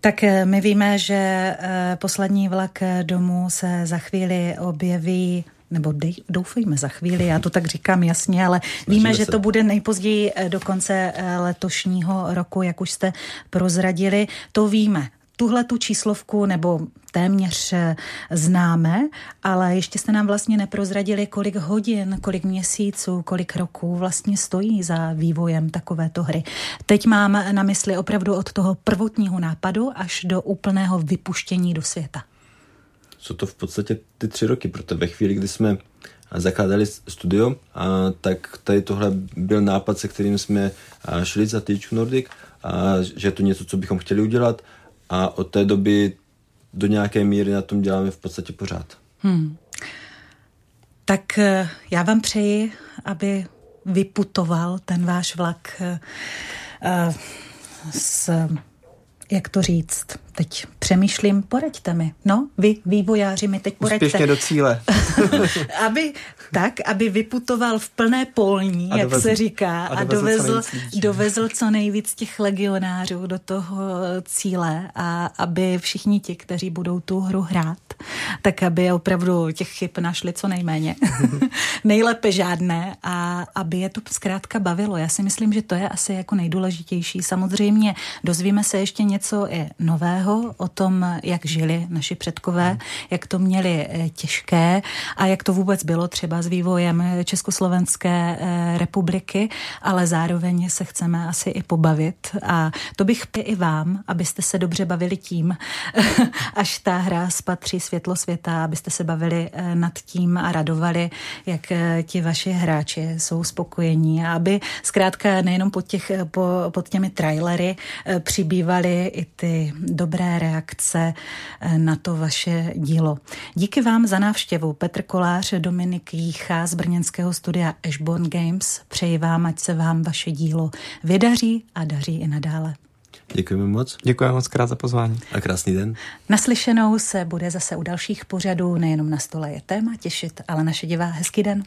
Tak eh, my víme, že eh, poslední vlak domů se za chvíli objeví nebo dej, doufejme za chvíli, já to tak říkám jasně, ale víme, že to bude nejpozději do konce letošního roku, jak už jste prozradili. To víme tuhle tu číslovku nebo téměř eh, známe, ale ještě jste nám vlastně neprozradili, kolik hodin, kolik měsíců, kolik roků vlastně stojí za vývojem takovéto hry. Teď mám na mysli opravdu od toho prvotního nápadu až do úplného vypuštění do světa. Jsou to v podstatě ty tři roky, protože ve chvíli, kdy jsme zakládali studio, a tak tady tohle byl nápad, se kterým jsme šli za Teach Nordic, a že je to něco, co bychom chtěli udělat a od té doby do nějaké míry na tom děláme v podstatě pořád. Hmm. Tak eh, já vám přeji, aby vyputoval ten váš vlak uh, s jak to říct, teď přemýšlím, poraďte mi. No, vy, vývojáři, mi teď poraďte. Úspěšně do cíle. aby, tak, aby vyputoval v plné polní, a jak dovezl, se říká, a dovezl, a dovezl, co dovezl co nejvíc těch legionářů do toho cíle a aby všichni ti, kteří budou tu hru hrát, tak aby opravdu těch chyb našli co nejméně. Nejlépe žádné a aby je to zkrátka bavilo. Já si myslím, že to je asi jako nejdůležitější. Samozřejmě dozvíme se ještě něco i nového o tom, jak žili naši předkové, jak to měli eh, těžké a jak to vůbec bylo třeba s vývojem Československé eh, republiky, ale zároveň se chceme asi i pobavit. A to bych i vám, abyste se dobře bavili tím, až ta hra spatří světlo světa, abyste se bavili eh, nad tím a radovali, jak eh, ti vaši hráči jsou spokojení. A aby zkrátka nejenom pod, těch, po, pod těmi trailery přibývaly i ty dobré reakce na to vaše dílo. Díky vám za návštěvu. Petr Kolář, Dominik Jícha z brněnského studia Ashborn Games. Přeji vám, ať se vám vaše dílo vydaří a daří i nadále. Děkujeme moc. Děkujeme moc krát za pozvání. A krásný den. Naslyšenou se bude zase u dalších pořadů, nejenom na stole je téma těšit, ale naše divá hezký den.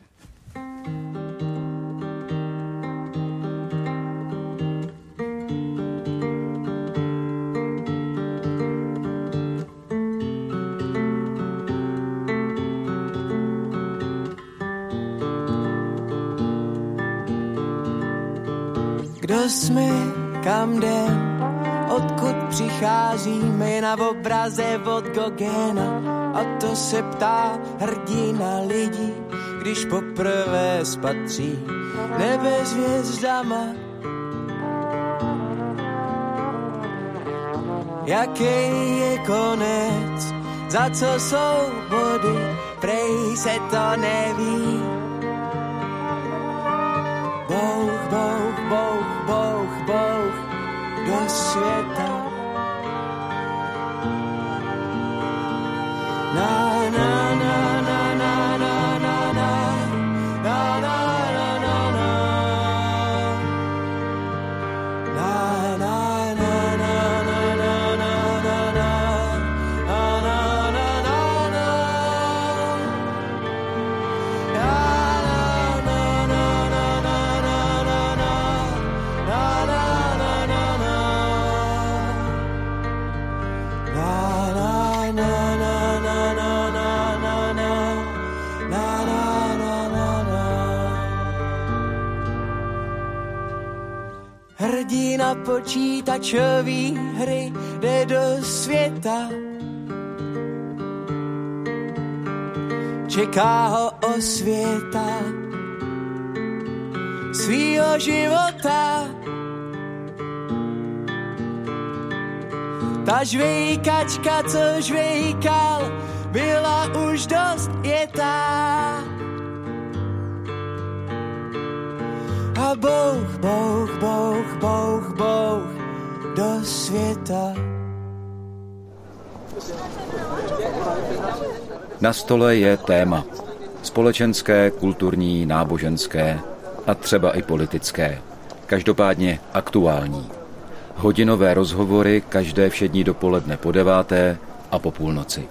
Kdo jsme, kam jdem, odkud přicházíme na obraze od Gogena. A to se ptá hrdina lidí, když poprvé spatří nebe s hvězdama. Jaký je konec, za co jsou body, prej se to neví. Počítačový hry jde do světa. Čeká ho o světa svýho života. Ta žvejkačka, co žvejkal, byla už dost jetá. Bouch, bouch, bouch, bouch, bouch do světa. Na stole je téma. Společenské, kulturní, náboženské. a třeba i politické. Každopádně aktuální. Hodinové rozhovory každé všední dopoledne po deváté a po půlnoci.